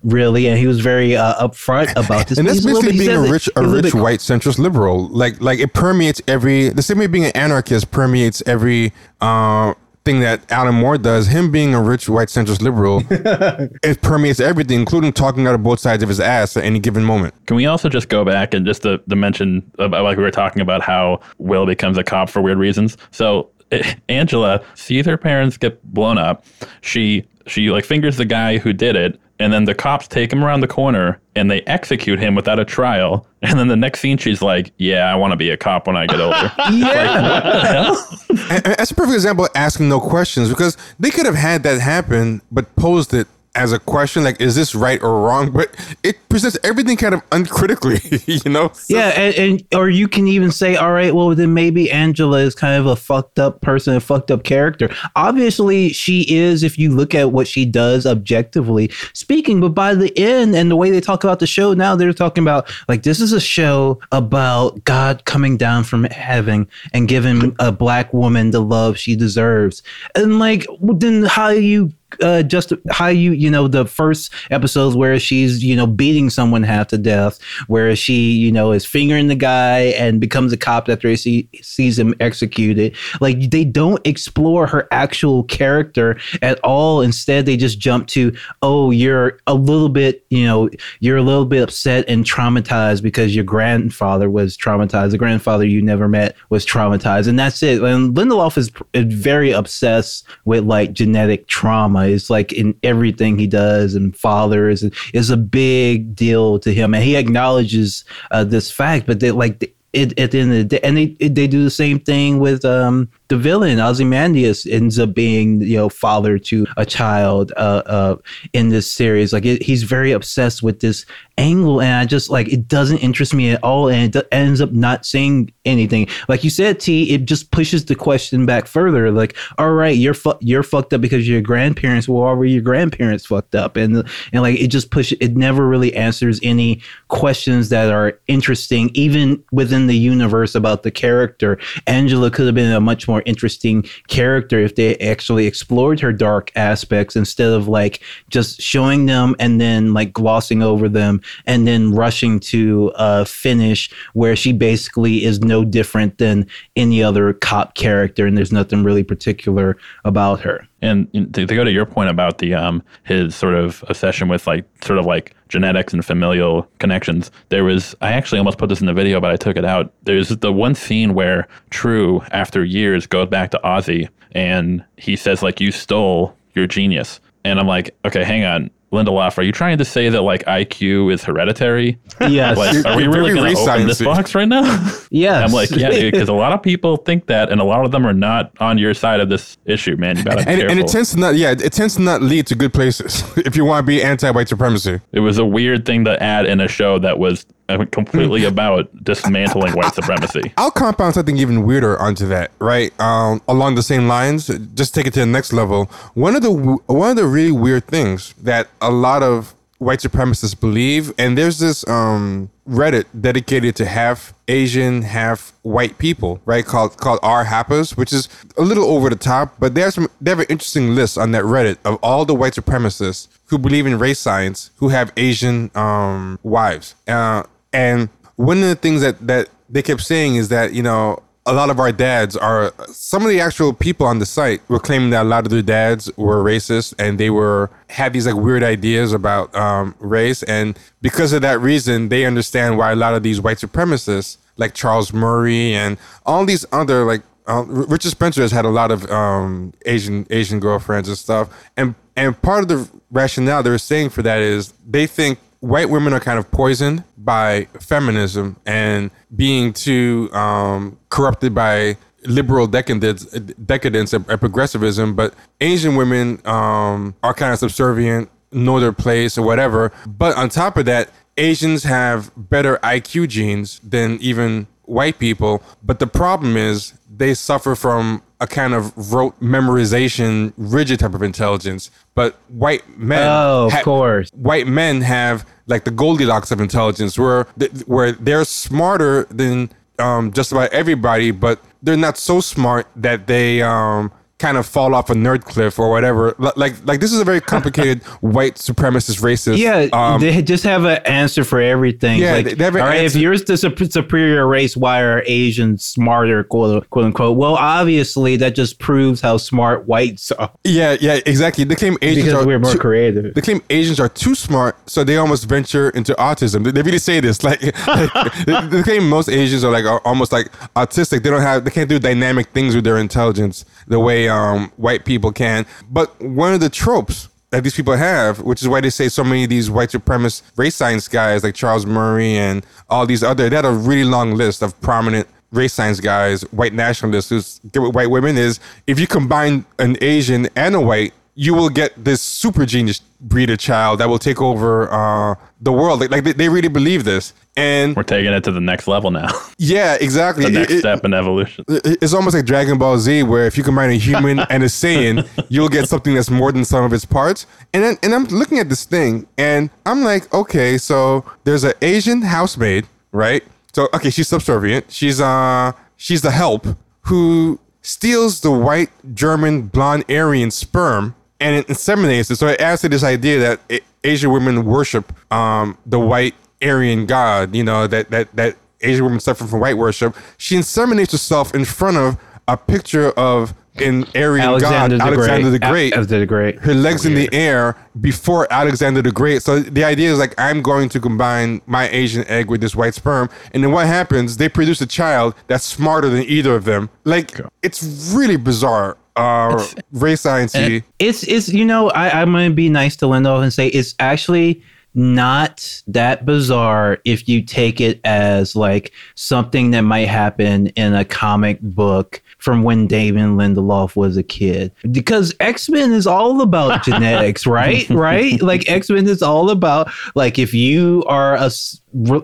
really." And he was very uh, upfront about this. and that's basically being a rich a rich white centrist liberal. Like like it permeates every the same way being an anarchist permeates every. Uh, thing that Alan Moore does, him being a rich white centrist liberal, it permeates everything, including talking out of both sides of his ass at any given moment. Can we also just go back and just the, to mention about like we were talking about how Will becomes a cop for weird reasons? So Angela sees her parents get blown up. She she like fingers the guy who did it, and then the cops take him around the corner and they execute him without a trial. And then the next scene, she's like, "Yeah, I want to be a cop when I get older." yeah, like, that's a perfect example of asking no questions because they could have had that happen, but posed it as a question like is this right or wrong? But it presents everything kind of uncritically you know? So, yeah and, and, or you can even say all right well then maybe angela is kind of a fucked up person a fucked up character. Obviously she is if you look at what she does objectively speaking but by the end and the way they talk about the show now they're talking about like this is a show about god coming down from heaven and giving a black woman the love she deserves. And like then how you uh, just how you you know the first episodes where she's you know beating someone half to death, where she you know is fingering the guy and becomes a cop after she sees him executed. Like they don't explore her actual character at all. Instead, they just jump to oh you're a little bit you know you're a little bit upset and traumatized because your grandfather was traumatized. The grandfather you never met was traumatized, and that's it. And Lindelof is, is very obsessed with like genetic trauma it's like in everything he does, and father is is a big deal to him, and he acknowledges uh, this fact. But they like it, at the end of the day, and they they do the same thing with um, the villain Ozymandias ends up being you know father to a child uh, uh, in this series. Like it, he's very obsessed with this angle, and I just like it doesn't interest me at all, and it ends up not saying anything. Like you said, T, it just pushes the question back further. Like, all right, you're fu- you're fucked up because your grandparents. Were your grandparents fucked up? And and like it just pushes. It never really answers any questions that are interesting, even within the universe about the character. Angela could have been a much more interesting character if they actually explored her dark aspects instead of like just showing them and then like glossing over them and then rushing to a finish where she basically is no different than any other cop character and there's nothing really particular about her. And to, go to your point about the um his sort of obsession with like sort of like genetics and familial connections, there was I actually almost put this in the video, but I took it out. There's the one scene where True, after years, goes back to Ozzy and he says like you stole your genius. And I'm like, okay, hang on. Lindelof, are you trying to say that like IQ is hereditary? Yes. Like, are we really going to open this box right now? Yes. I'm like, yeah, because a lot of people think that, and a lot of them are not on your side of this issue, man. You gotta be and, careful. and it tends to not, yeah, it tends to not lead to good places if you want to be anti-white supremacy. It was a weird thing to add in a show that was completely about dismantling white supremacy. I'll compound something even weirder onto that, right? Um, along the same lines, just take it to the next level. One of the one of the really weird things that a lot of white supremacists believe, and there's this um, Reddit dedicated to half Asian, half white people, right? Called called R Happas, which is a little over the top, but there's some they have an interesting list on that Reddit of all the white supremacists who believe in race science who have Asian um, wives. Uh, and one of the things that that they kept saying is that you know a lot of our dads are some of the actual people on the site were claiming that a lot of their dads were racist and they were had these like weird ideas about um, race. And because of that reason they understand why a lot of these white supremacists like Charles Murray and all these other like uh, Richard Spencer has had a lot of um, Asian Asian girlfriends and stuff. And and part of the rationale they're saying for that is they think white women are kind of poisoned by feminism and being too um, corrupted by liberal decadence, decadence and progressivism, but Asian women um, are kind of subservient know their place or whatever. But on top of that, Asians have better IQ genes than even white people. But the problem is they suffer from a kind of rote memorization, rigid type of intelligence. But white men, Oh, of ha- course. white men have like the Goldilocks of intelligence, where th- where they're smarter than um, just about everybody, but they're not so smart that they um, kind of fall off a nerd cliff or whatever. Like like this is a very complicated white supremacist racist. Yeah, um, they just have an answer for everything. Yeah, like, they- have an all right, if you're the sup- superior race, why are Asians smarter, quote, quote unquote? Well, obviously, that just proves how smart whites are yeah, yeah, exactly. They claim Asians because are we're more too- creative. They claim Asians are too smart, so they almost venture into autism. They, they really say this. Like, they, they claim most Asians are like are almost like autistic. They don't have, they can't do dynamic things with their intelligence the way um, Um, white people can. But one of the tropes that these people have, which is why they say so many of these white supremacist race science guys like Charles Murray and all these other, they had a really long list of prominent race science guys, white nationalists who's get with white women is if you combine an Asian and a white, you will get this super genius breed of child that will take over uh, the world. Like, like they, they really believe this. And We're taking it to the next level now. yeah, exactly. the next it- step in evolution. it's almost like Dragon Ball Z, where if you combine a human and a Saiyan, you'll get something that's more than some of its parts. And then, and I'm looking at this thing, and I'm like, okay, so there's an Asian housemaid, right? So okay, she's subservient. She's uh, she's the help who steals the white German blonde Aryan sperm and it inseminates it. So it adds to this idea that A- Asian women worship um the white Aryan god. You know that that that Asian women suffer from white worship. She inseminates herself in front of a picture of an Aryan Alexander god, the Alexander the Great. Alexander the Great. her legs in the air before Alexander the Great. So the idea is like I'm going to combine my Asian egg with this white sperm, and then what happens? They produce a child that's smarter than either of them. Like it's really bizarre. Uh, race sciencey. It's it's you know I I'm gonna be nice to Lindelof and say it's actually not that bizarre if you take it as like something that might happen in a comic book from when David Lindelof was a kid. Because X-Men is all about genetics, right? Right? Like X-Men is all about like if you are a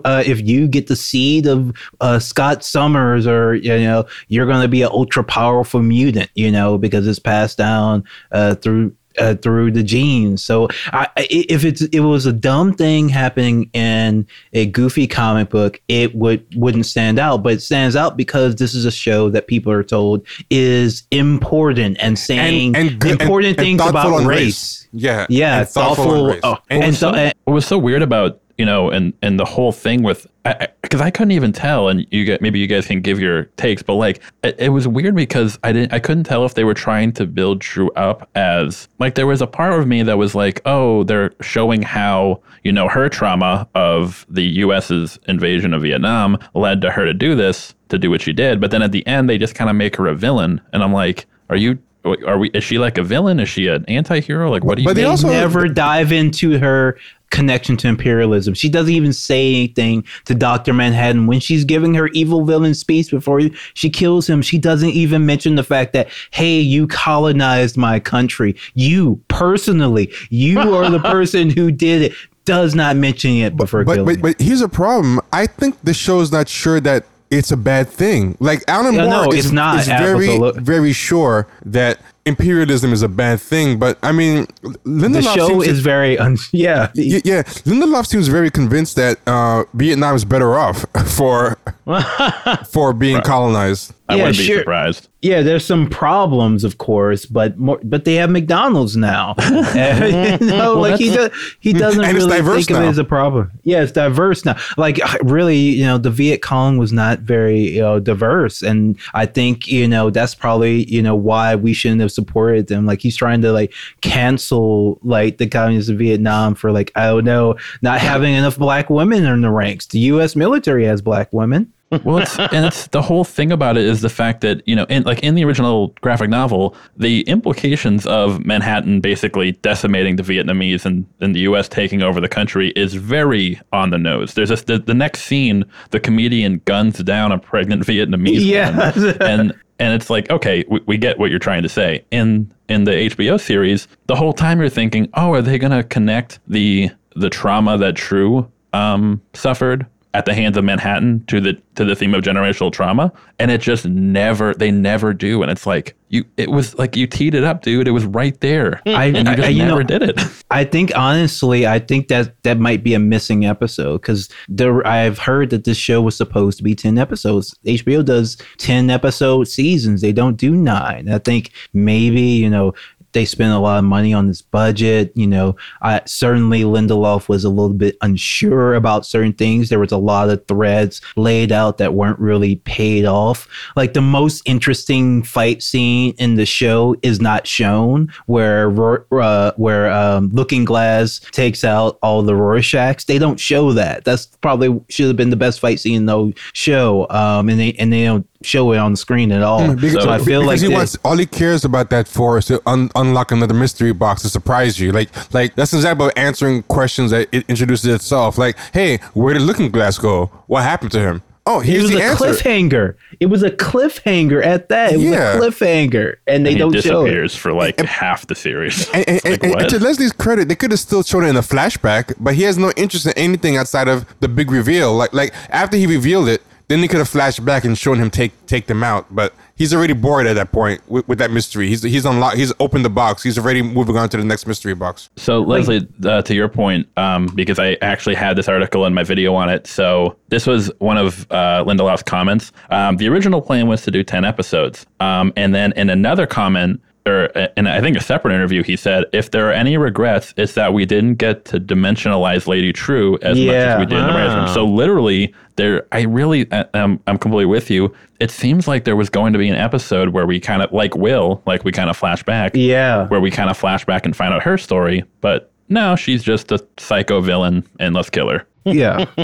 uh, if you get the seed of uh, Scott Summers, or you know, you're going to be an ultra powerful mutant, you know, because it's passed down uh, through uh, through the genes. So I, I- if it's it was a dumb thing happening in a goofy comic book, it would wouldn't stand out. But it stands out because this is a show that people are told is important and saying good- important and things thoughtful about on race. Yeah, Yeah, and thoughtful thoughtful. race. oh, And- and, so, and- what was so weird about you know and and the whole thing with because I, couldn't even tell and you get maybe you guys can give your takes but like it, it was weird because i didn't i couldn't tell if they were trying to build drew up as like there was a part of me that was like oh they're showing how you know her trauma of the us's invasion of vietnam led to her to do this to do what she did but then at the end they just kind of make her a villain and i'm like are you are we is she like a villain is she an anti-hero like what do you But they mean? also- never dive into her connection to imperialism. She doesn't even say anything to Dr. Manhattan when she's giving her evil villain speech before she kills him. She doesn't even mention the fact that, hey, you colonized my country. You personally, you are the person who did it. Does not mention it before but, killing but him. but here's a problem. I think the show is not sure that it's a bad thing. Like Alan Yeah, Moore no, is, it's not, is very very sure that imperialism is a bad thing. But I mean, Lindelof the show seems to- is very, un- yeah. Y- yeah, Lindelof seems very convinced that uh, Vietnam is better off for for being colonized. I Yeah, wouldn't be sure. surprised Yeah, there's some problems, of course, but more, but they have McDonald's now. You know, like he does, he doesn't really think of it as a problem. Yeah, it's diverse now. Like really, you know, the Viet Cong was not very you know diverse, and I think you know that's probably you know why we shouldn't have supported them. Like he's trying to like cancel like the communists of Vietnam for like I don't know not having enough black women in the ranks. The U.S. military has black women. Well, it's, and it's the whole thing about it is the fact that you know, in like in the original graphic novel, the implications of Manhattan basically decimating the Vietnamese and, and the U.S. taking over the country is very on the nose. There's this the, the next scene, the comedian guns down a pregnant Vietnamese Yeah. woman, and and it's like, okay, we, we get what you're trying to say. In in the HBO series, the whole time you're thinking, oh, are they going to connect the the trauma that True um, suffered at the hands of Manhattan to the to the theme of generational trauma, and it just never they never do, and it's like you it was like you teed it up, dude. It was right there, mm. I, and you I- you never know, did it. I think honestly, I think that that might be a missing episode because there. I've heard that this show was supposed to be ten episodes. HBO does ten episode seasons. They don't do nine. I think maybe you know they spend a lot of money on this budget. You know, I certainly Lindelof was a little bit unsure about certain things. There was a lot of threads laid out that weren't really paid off. Like the most interesting fight scene in the show is not shown, where uh, where um, Looking Glass takes out all the Rorschachs. They don't show that. That's probably should have been the best fight scene in the show. Um, and they and they don't show it on the screen at all. Mm, because, so I feel because like he they- wants all he cares about that for is to un- unlock another mystery box to surprise you. Like, like that's exactly about answering questions that it introduces itself. Like, hey, where did Looking Glass go? What happened to him? Oh, It was the a answer. cliffhanger. It was a cliffhanger at that. It was Yeah. a cliffhanger, and they he don't show it. disappears for like half the series. And, and, like, and- and what? to Leslie's credit, they could have still shown it in a flashback, but he has no interest in anything outside of the big reveal. Like, like after he revealed it, then they could have flashed back and shown him take take them out. But he's already bored at that point with, with that mystery. He's he's unlocked. He's opened the box. He's already moving on to the next mystery box. So Leslie, uh, to your point, um, because I actually had this article and my video on it. So this was one of uh, Lindelof's comments. Um, the original plan was to do ten episodes, um, and then in another comment, or in I think a separate interview, he said, "If there are any regrets, it's that we didn't get to dimensionalize Lady True as much as we did in the writers' room." So literally, there, I really, uh, um, I'm completely with you. It seems like there was going to be an episode where we kind of, like Will, like we kind of flash back Yeah. where we kind of flash back and find out her story. But no, she's just a psycho villain, and let's kill her. Yeah.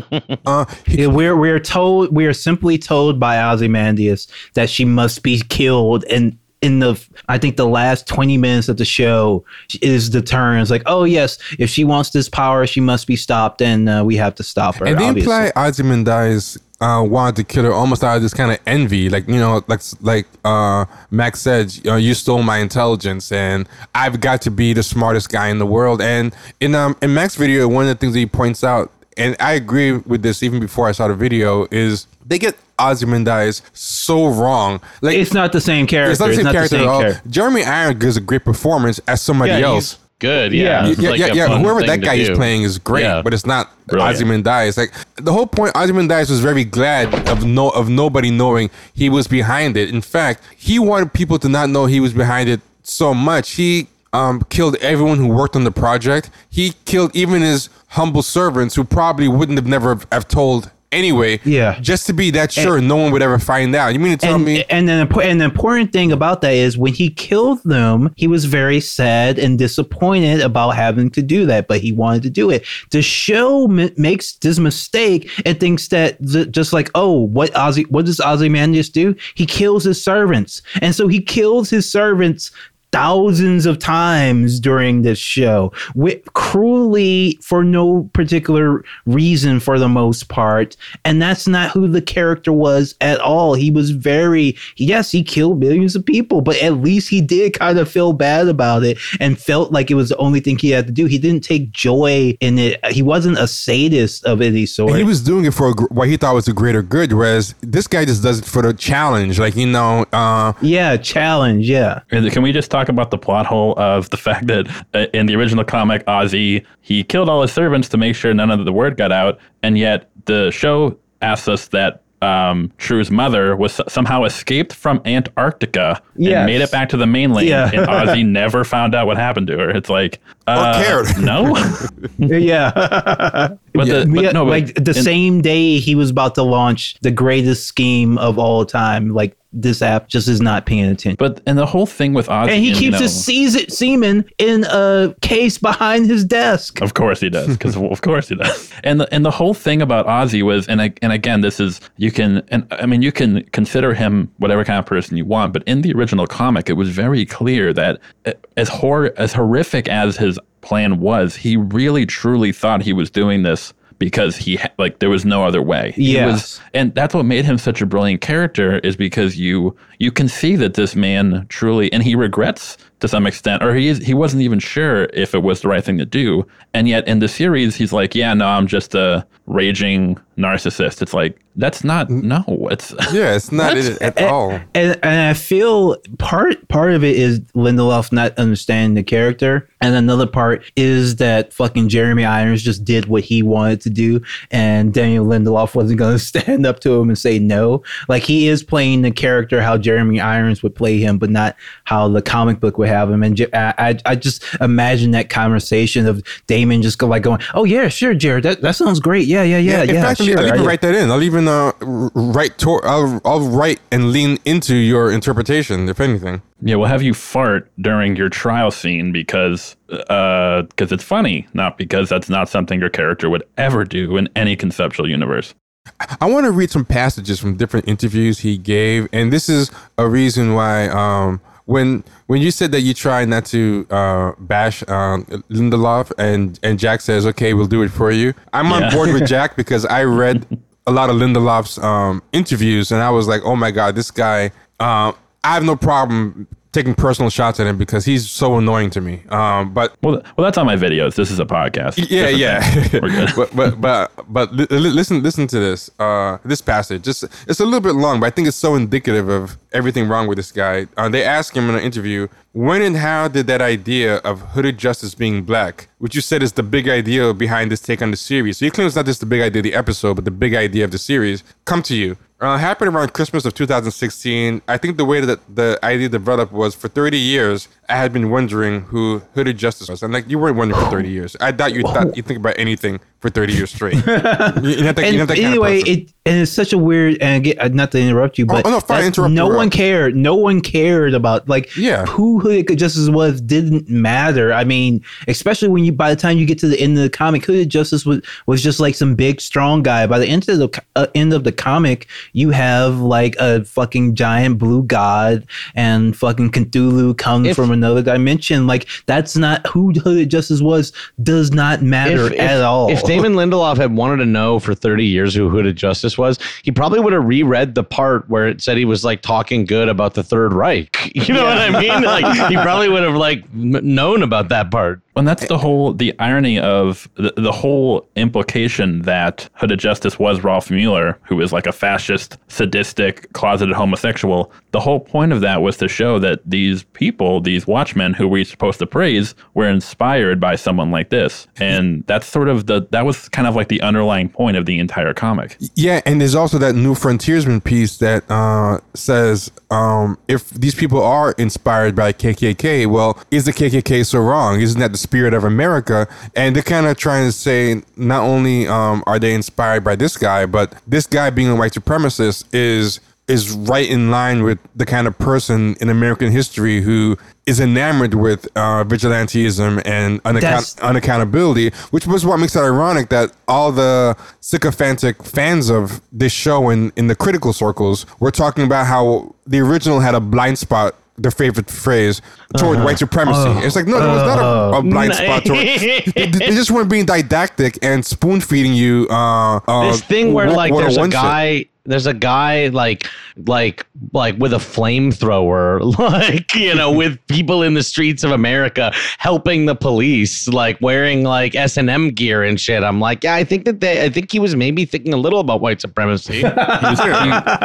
Uh, Yeah, we're we're told we are simply told by Ozymandias that she must be killed and in the I think the last 20 minutes of the show is the turn. It's like, oh yes, if she wants this power, she must be stopped, and uh, we have to stop her. and they obviously. imply Ozymandias uh, wanted to kill her almost out of this kind of envy, like you know, like like uh, Max said, you, know, you stole my intelligence, and I've got to be the smartest guy in the world. And in um in Max's video, one of the things that he points out, and I agree with this even before I saw the video, is they get Ozymandias is so wrong. Like it's not the same character. it's not the same character at all. character. Jeremy Irons gives a great performance as somebody Yeah, else. he's good. Yeah, Yeah. Yeah, like yeah, yeah. Whoever that guy is playing is great, Yeah. but it's not Brilliant. Ozymandias. Like the whole point, Ozymandias was very glad of no of nobody knowing he was behind it. In fact, he wanted people to not know he was behind it so much. He um, killed everyone who worked on the project. He killed even his humble servants who probably wouldn't have never have told anyway. Yeah. just to be that sure no one would ever find out. You mean to tell and, me? and then and the important thing about that is when he killed them, he was very sad and disappointed about having to do that, but he wanted to do it. The show m- makes this mistake and thinks that th- just like, oh, what Ozzy, what does Ozymandias do? He kills his servants, and so he kills his servants thousands of times during this show. With cruelly for no particular reason for the most part. And that's not who the character was at all. He was very yes he killed millions of people but at least he did kind of feel bad about it and felt like it was the only thing he had to do. He didn't take joy in it. He wasn't a sadist of any sort. And he was doing it for a, gr- what he thought was a greater good, whereas this guy just does it for the challenge. Like you know, uh, yeah challenge yeah. And Can we just talk about the plot hole of the fact that uh, in the original comic, Ozzy he killed all his servants to make sure none of the word got out, and yet the show asks us that um, True's mother was somehow escaped from Antarctica Yes. and made it back to the mainland, Yeah. and Ozzy never found out what happened to her. It's like uh, cared. No, yeah but, the, but Yeah, no, but like the in- same day he was about to launch the greatest scheme of all time. Like this app just is not paying attention. But and the whole thing with Ozzy, and he keeps know- his seas- semen in a case behind his desk. Of course he does, because of course he does. And the and the whole thing about Ozzy was, and I, and again, this is you can, and I mean, you can consider him whatever kind of person you want, but in the original comic, it was very clear that uh, as hor as horrific as his plan was, he really truly thought he was doing this because he ha- like there was no other way. Was, and that's what made him such a brilliant character is because you you can see that this man truly and he regrets to some extent or he is, he wasn't even sure if it was the right thing to do and yet in the series he's like yeah no I'm just a raging narcissist it's like that's not mm. no it's Yeah, it's not it at all. and and I feel part part of it is Lindelof not understanding the character, and another part is that fucking Jeremy Irons just did what he wanted to do, and Daniel Lindelof wasn't going to stand up to him and say no. Like he is playing the character how Jeremy Irons would play him, but not how the comic book would have him. And I I, I just imagine that conversation of Damon just go like going, oh yeah, sure, Jared, that, that sounds great, yeah, yeah, yeah, in yeah, fact, I'll- sure. I'll even I- write that in. I'll even uh, write. Tor- I'll, I'll write and lean into your interpretation, if anything. Yeah, we'll have you fart during your trial scene because uh because it's funny, not because that's not something your character would ever do in any conceptual universe. I want to read some passages from different interviews he gave, and this is a reason why. Um, when when you said that you try not to uh, bash um, Lindelof, and and Jack says, "Okay, we'll do it for you," I'm on board with Jack because I read a lot of Lindelof's um, interviews, and I was like, "Oh my god, this guy." Um, I have no problem taking personal shots at him because he's so annoying to me. Um, but Well, well, that's on my videos. This is a podcast. yeah, yeah. We're good. but but but but li- li- listen listen to this uh this passage. Just it's a little bit long, but I think it's so indicative of everything wrong with this guy. Uh, they ask him in an interview, when and how did that idea of hooded justice being black, which you said is the big idea behind this take on the series. So you claim it's not just the big idea of the episode, but the big idea of the series, come to you? Uh, happened around Christmas of 2016. I think the way that the idea developed was for 30 years, I had been wondering who Hooded Justice was. And like, you weren't wondering for 30 years. I doubt you thought you think about anything for 30 years straight. You're not that, you're not and that kind of anyway, it and it's such a weird and again, uh, not to interrupt you, but oh, no, fine, interrupt no one cared. No one cared about like Yeah. who Hooded Justice was didn't matter. I mean, especially when you by the time you get to the end of the comic, Hooded Justice was was just like some big strong guy. By the end of the uh, end of the comic, you have like a fucking giant blue god and fucking Cthulhu comes If- from another dimension. Like that's not who Hooded Justice was. Does not matter at all. If Damon Lindelof had wanted to know for 30 years who Hooded Justice was, he probably would have reread the part where it said he was like talking good about the Third Reich. You know what I mean? Like he probably would have like m- known about that part. And that's the whole the irony of the, the whole implication that Hooded Justice was Rolf Mueller, who is like a fascist, sadistic, closeted homosexual. The whole point of that was to show that these people, these watchmen who we're supposed to praise, were inspired by someone like this. And that's sort of the that was kind of like the underlying point of the entire comic. Yeah, and there's also that new frontiersman piece that uh, says um, if these people are inspired by KKK, well, is the KKK so wrong? Isn't that the spirit of America? And they're kind of trying to say not only um, are they inspired by this guy, but this guy being a white supremacist is is right in line with the kind of person in American history who is enamored with uh, vigilantism and unaccount- unaccountability, which was what makes it ironic that all the sycophantic fans of this show in, in the critical circles were talking about how the original had a blind spot, their favorite phrase, toward white supremacy. it's like, no, there was not a, a blind spot toward they, they just weren't being didactic and spoon feeding you. Uh, uh, this thing where Wo- like there's a One shit. Guy there's a guy like like like with a flamethrower like you know with people in the streets of america helping the police like wearing like s&m gear and shit i'm like yeah i think that they i think he was maybe thinking a little about white supremacy was-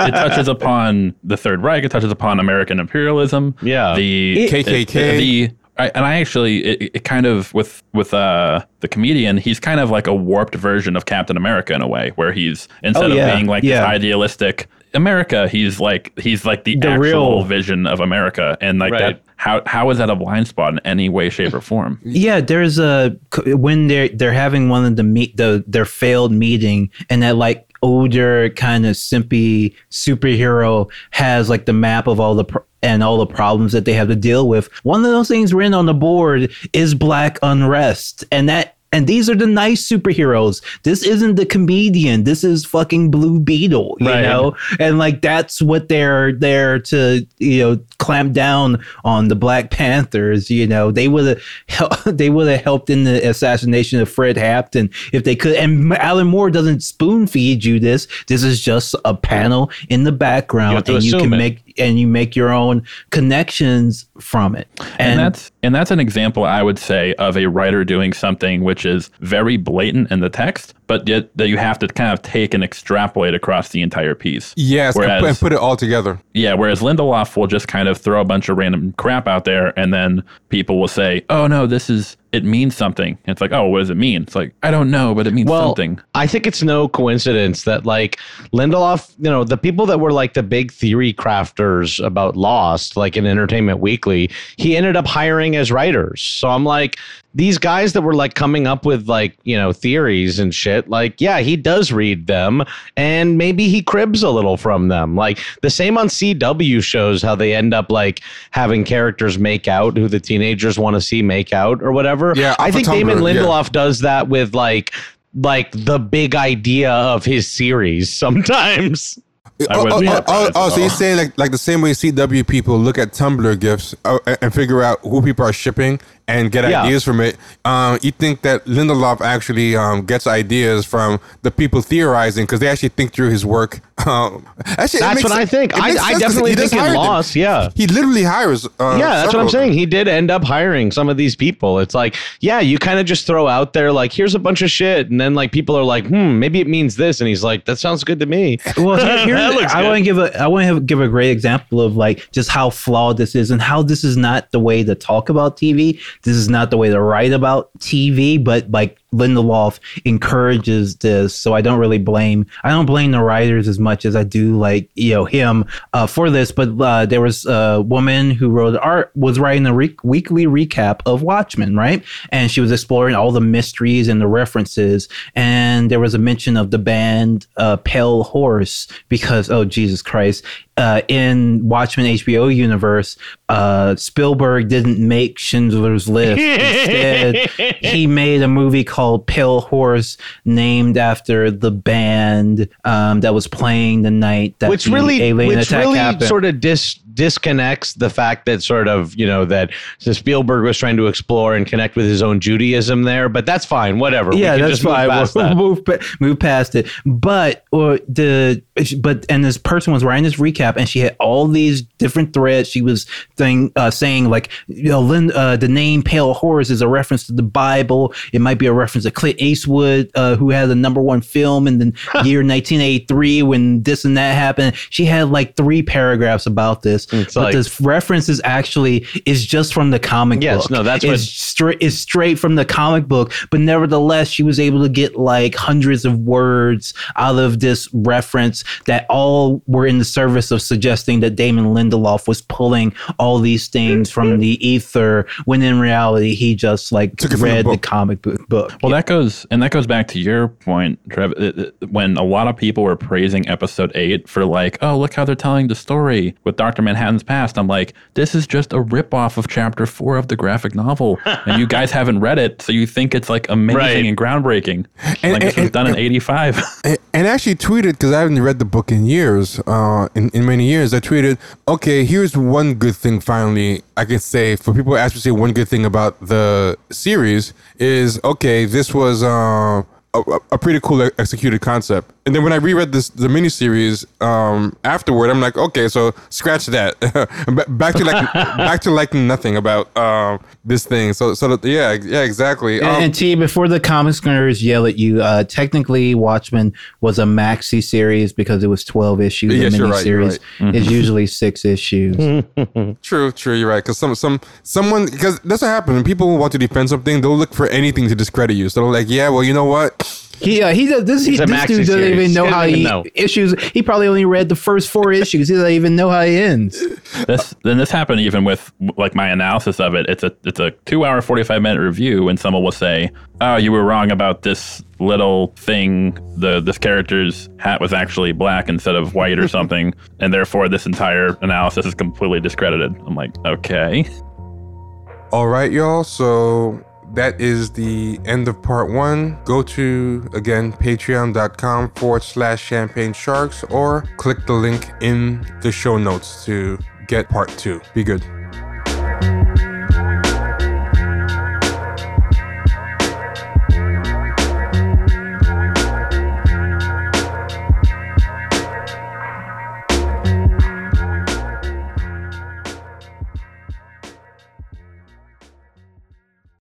it touches upon the Third Reich. It touches upon American imperialism. Yeah. the KKK. The I, and I actually, it, it kind of with with uh the comedian, he's kind of like a warped version of Captain America in a way, where he's instead Oh, yeah. of being like Yeah. this idealistic America, he's like he's like the, The actual real- vision of America, and like Right. that. How how is that a blind spot in any way, shape, or form? Yeah, there's a when they're they're having one of the meet the their failed meeting, and that like older kind of simpy superhero has like the map of all the pro- and all the problems that they have to deal with. One of those things written on the board is black unrest, and that And these are the nice superheroes. This isn't the comedian. This is fucking Blue Beetle, you Right. know? And like that's what they're there to, you know, clamp down on the Black Panthers, you know. They would have hel- they would have helped in the assassination of Fred Hampton if they could. And Alan Moore doesn't spoon feed you this. This is just a panel in the background You and you can it. make and you make your own connections from it. and, that's and that's an example I would say of a writer doing something which is very blatant in the text, but yet that you have to kind of take and extrapolate across the entire piece. Yes, and, Whereas- put, and put it all together. Yeah, whereas Lindelof will just kind of throw a bunch of random crap out there, and then people will say, "Oh no, this is it means something." And it's like, "Oh, what does it mean?" It's like, "I don't know, but it means well, something." I think it's no coincidence that like Lindelof, you know, the people that were like the big theory crafters about Lost, like in Entertainment Weekly, he ended up hiring as writers. So I'm like, these guys that were like coming up with like, you know, theories and shit, like, yeah, he does read them and maybe he cribs a little from them. Like the same on CW shows how they end up like having characters make out who the teenagers want to see make out or whatever. Yeah, I think Damon Tumblr, yeah. Lindelof does that with like like the big idea of his series sometimes. I Oh, wouldn't oh, oh, oh, oh, so you're saying like like the same way CW people look at Tumblr gifs uh, and figure out who people are shipping and get Yeah. ideas from it. Um, you think that Lindelof actually um, gets ideas from the people theorizing because they actually think through his work. Um, actually, That's makes- what I think. I, I definitely he think in hire them. Lost, yeah. He literally hires. Uh, Yeah, that's what I'm saying. He did end up hiring some of these people. It's like, yeah, you kind of just throw out there like, here's a bunch of shit, and then like people are like, hmm, maybe it means this, and he's like, that sounds good to me. Well, here, here- That looks I good. want to give a I want to give a great example of like just how flawed this is and how this is not the way to talk about TV. This is not the way to write about TV, but like Lindelof encourages this, so I don't really blame I don't blame the writers as much as I do like you know him uh, for this. But uh, there was a woman who wrote art was writing a re- weekly recap of Watchmen, right? And she was exploring all the mysteries and the references, and there was a mention of the band uh, Pale Horse because oh Jesus Christ. Uh, in Watchmen HBO universe, uh, Spielberg didn't make Schindler's List. Instead, he made a movie called Pale Horse, named after the band um, that was playing the night that which really alien which attack really happened. sort of dis disconnects the fact that sort of you know that Spielberg was trying to explore and connect with his own Judaism there, but that's fine, whatever. yeah, we can that's just move past We'll that. move, move past it. But or the but and this person was writing this recap, and she had all these different threads. She was thing uh, saying like, you know, Lynn, uh, the name Pale Horse is a reference to the Bible. It might be a reference to Clint Eastwood, uh, who had the number one film in the year 1983 when this and that happened. She had like three paragraphs about this, It's but like- this reference is actually is just from the comic Yes, book. no, that's it's what- straight is straight from the comic book, but nevertheless, she was able to get like hundreds of words out of this reference that all were in the service of suggesting that Damon Lindelof was pulling all these things from the ether, when in reality he just like Took read the, comic book. book. Well, that goes and that goes back to your point, Trev. it- it- When a lot of people were praising Episode Eight for like, oh, look how they're telling the story with Doctor Manhattan's past. I'm like, this is just a ripoff of Chapter Four of the graphic novel, and you guys haven't read it, so you think it's like amazing Right. and groundbreaking. And- like this and- was done in '85. and, and actually tweeted because I haven't read the book in years, uh, in, in many years. I tweeted, okay, here's one good thing. Finally, I can say for people who ask me to say one good thing about the series is okay. This was uh, a, a pretty cool executed concept. And then when I reread this the miniseries um, afterward, I'm like, okay, so scratch that. Back to like back to liking nothing about um, this thing. So so that, yeah yeah exactly. And, Um, and T, before the comics nerds yell at you, uh, technically Watchmen was a maxi series because it was twelve issues. Yes, a you're mini right, you're series is usually six issues. True, true. You're right. Because some, some, someone, because that's what happens. When people want to defend something, they'll look for anything to discredit you. So they're like, yeah, well, you know what? He uh, he does this. He, this maxi dude doesn't series. even know how doesn't he know. issues. He probably only read the first four issues. He doesn't even know how he ends. this then this happened even with like my analysis of it. It's a it's a two hour forty five minute review, and someone will say, "Oh, you were wrong about this little thing. The this character's hat was actually black instead of white or something, and therefore this entire analysis is completely discredited." I'm like, okay, All right, y'all. So that is the end of part one. Go to, again, patreon.com forward slash champagne sharks or click the link in the show notes to get part two. Be good.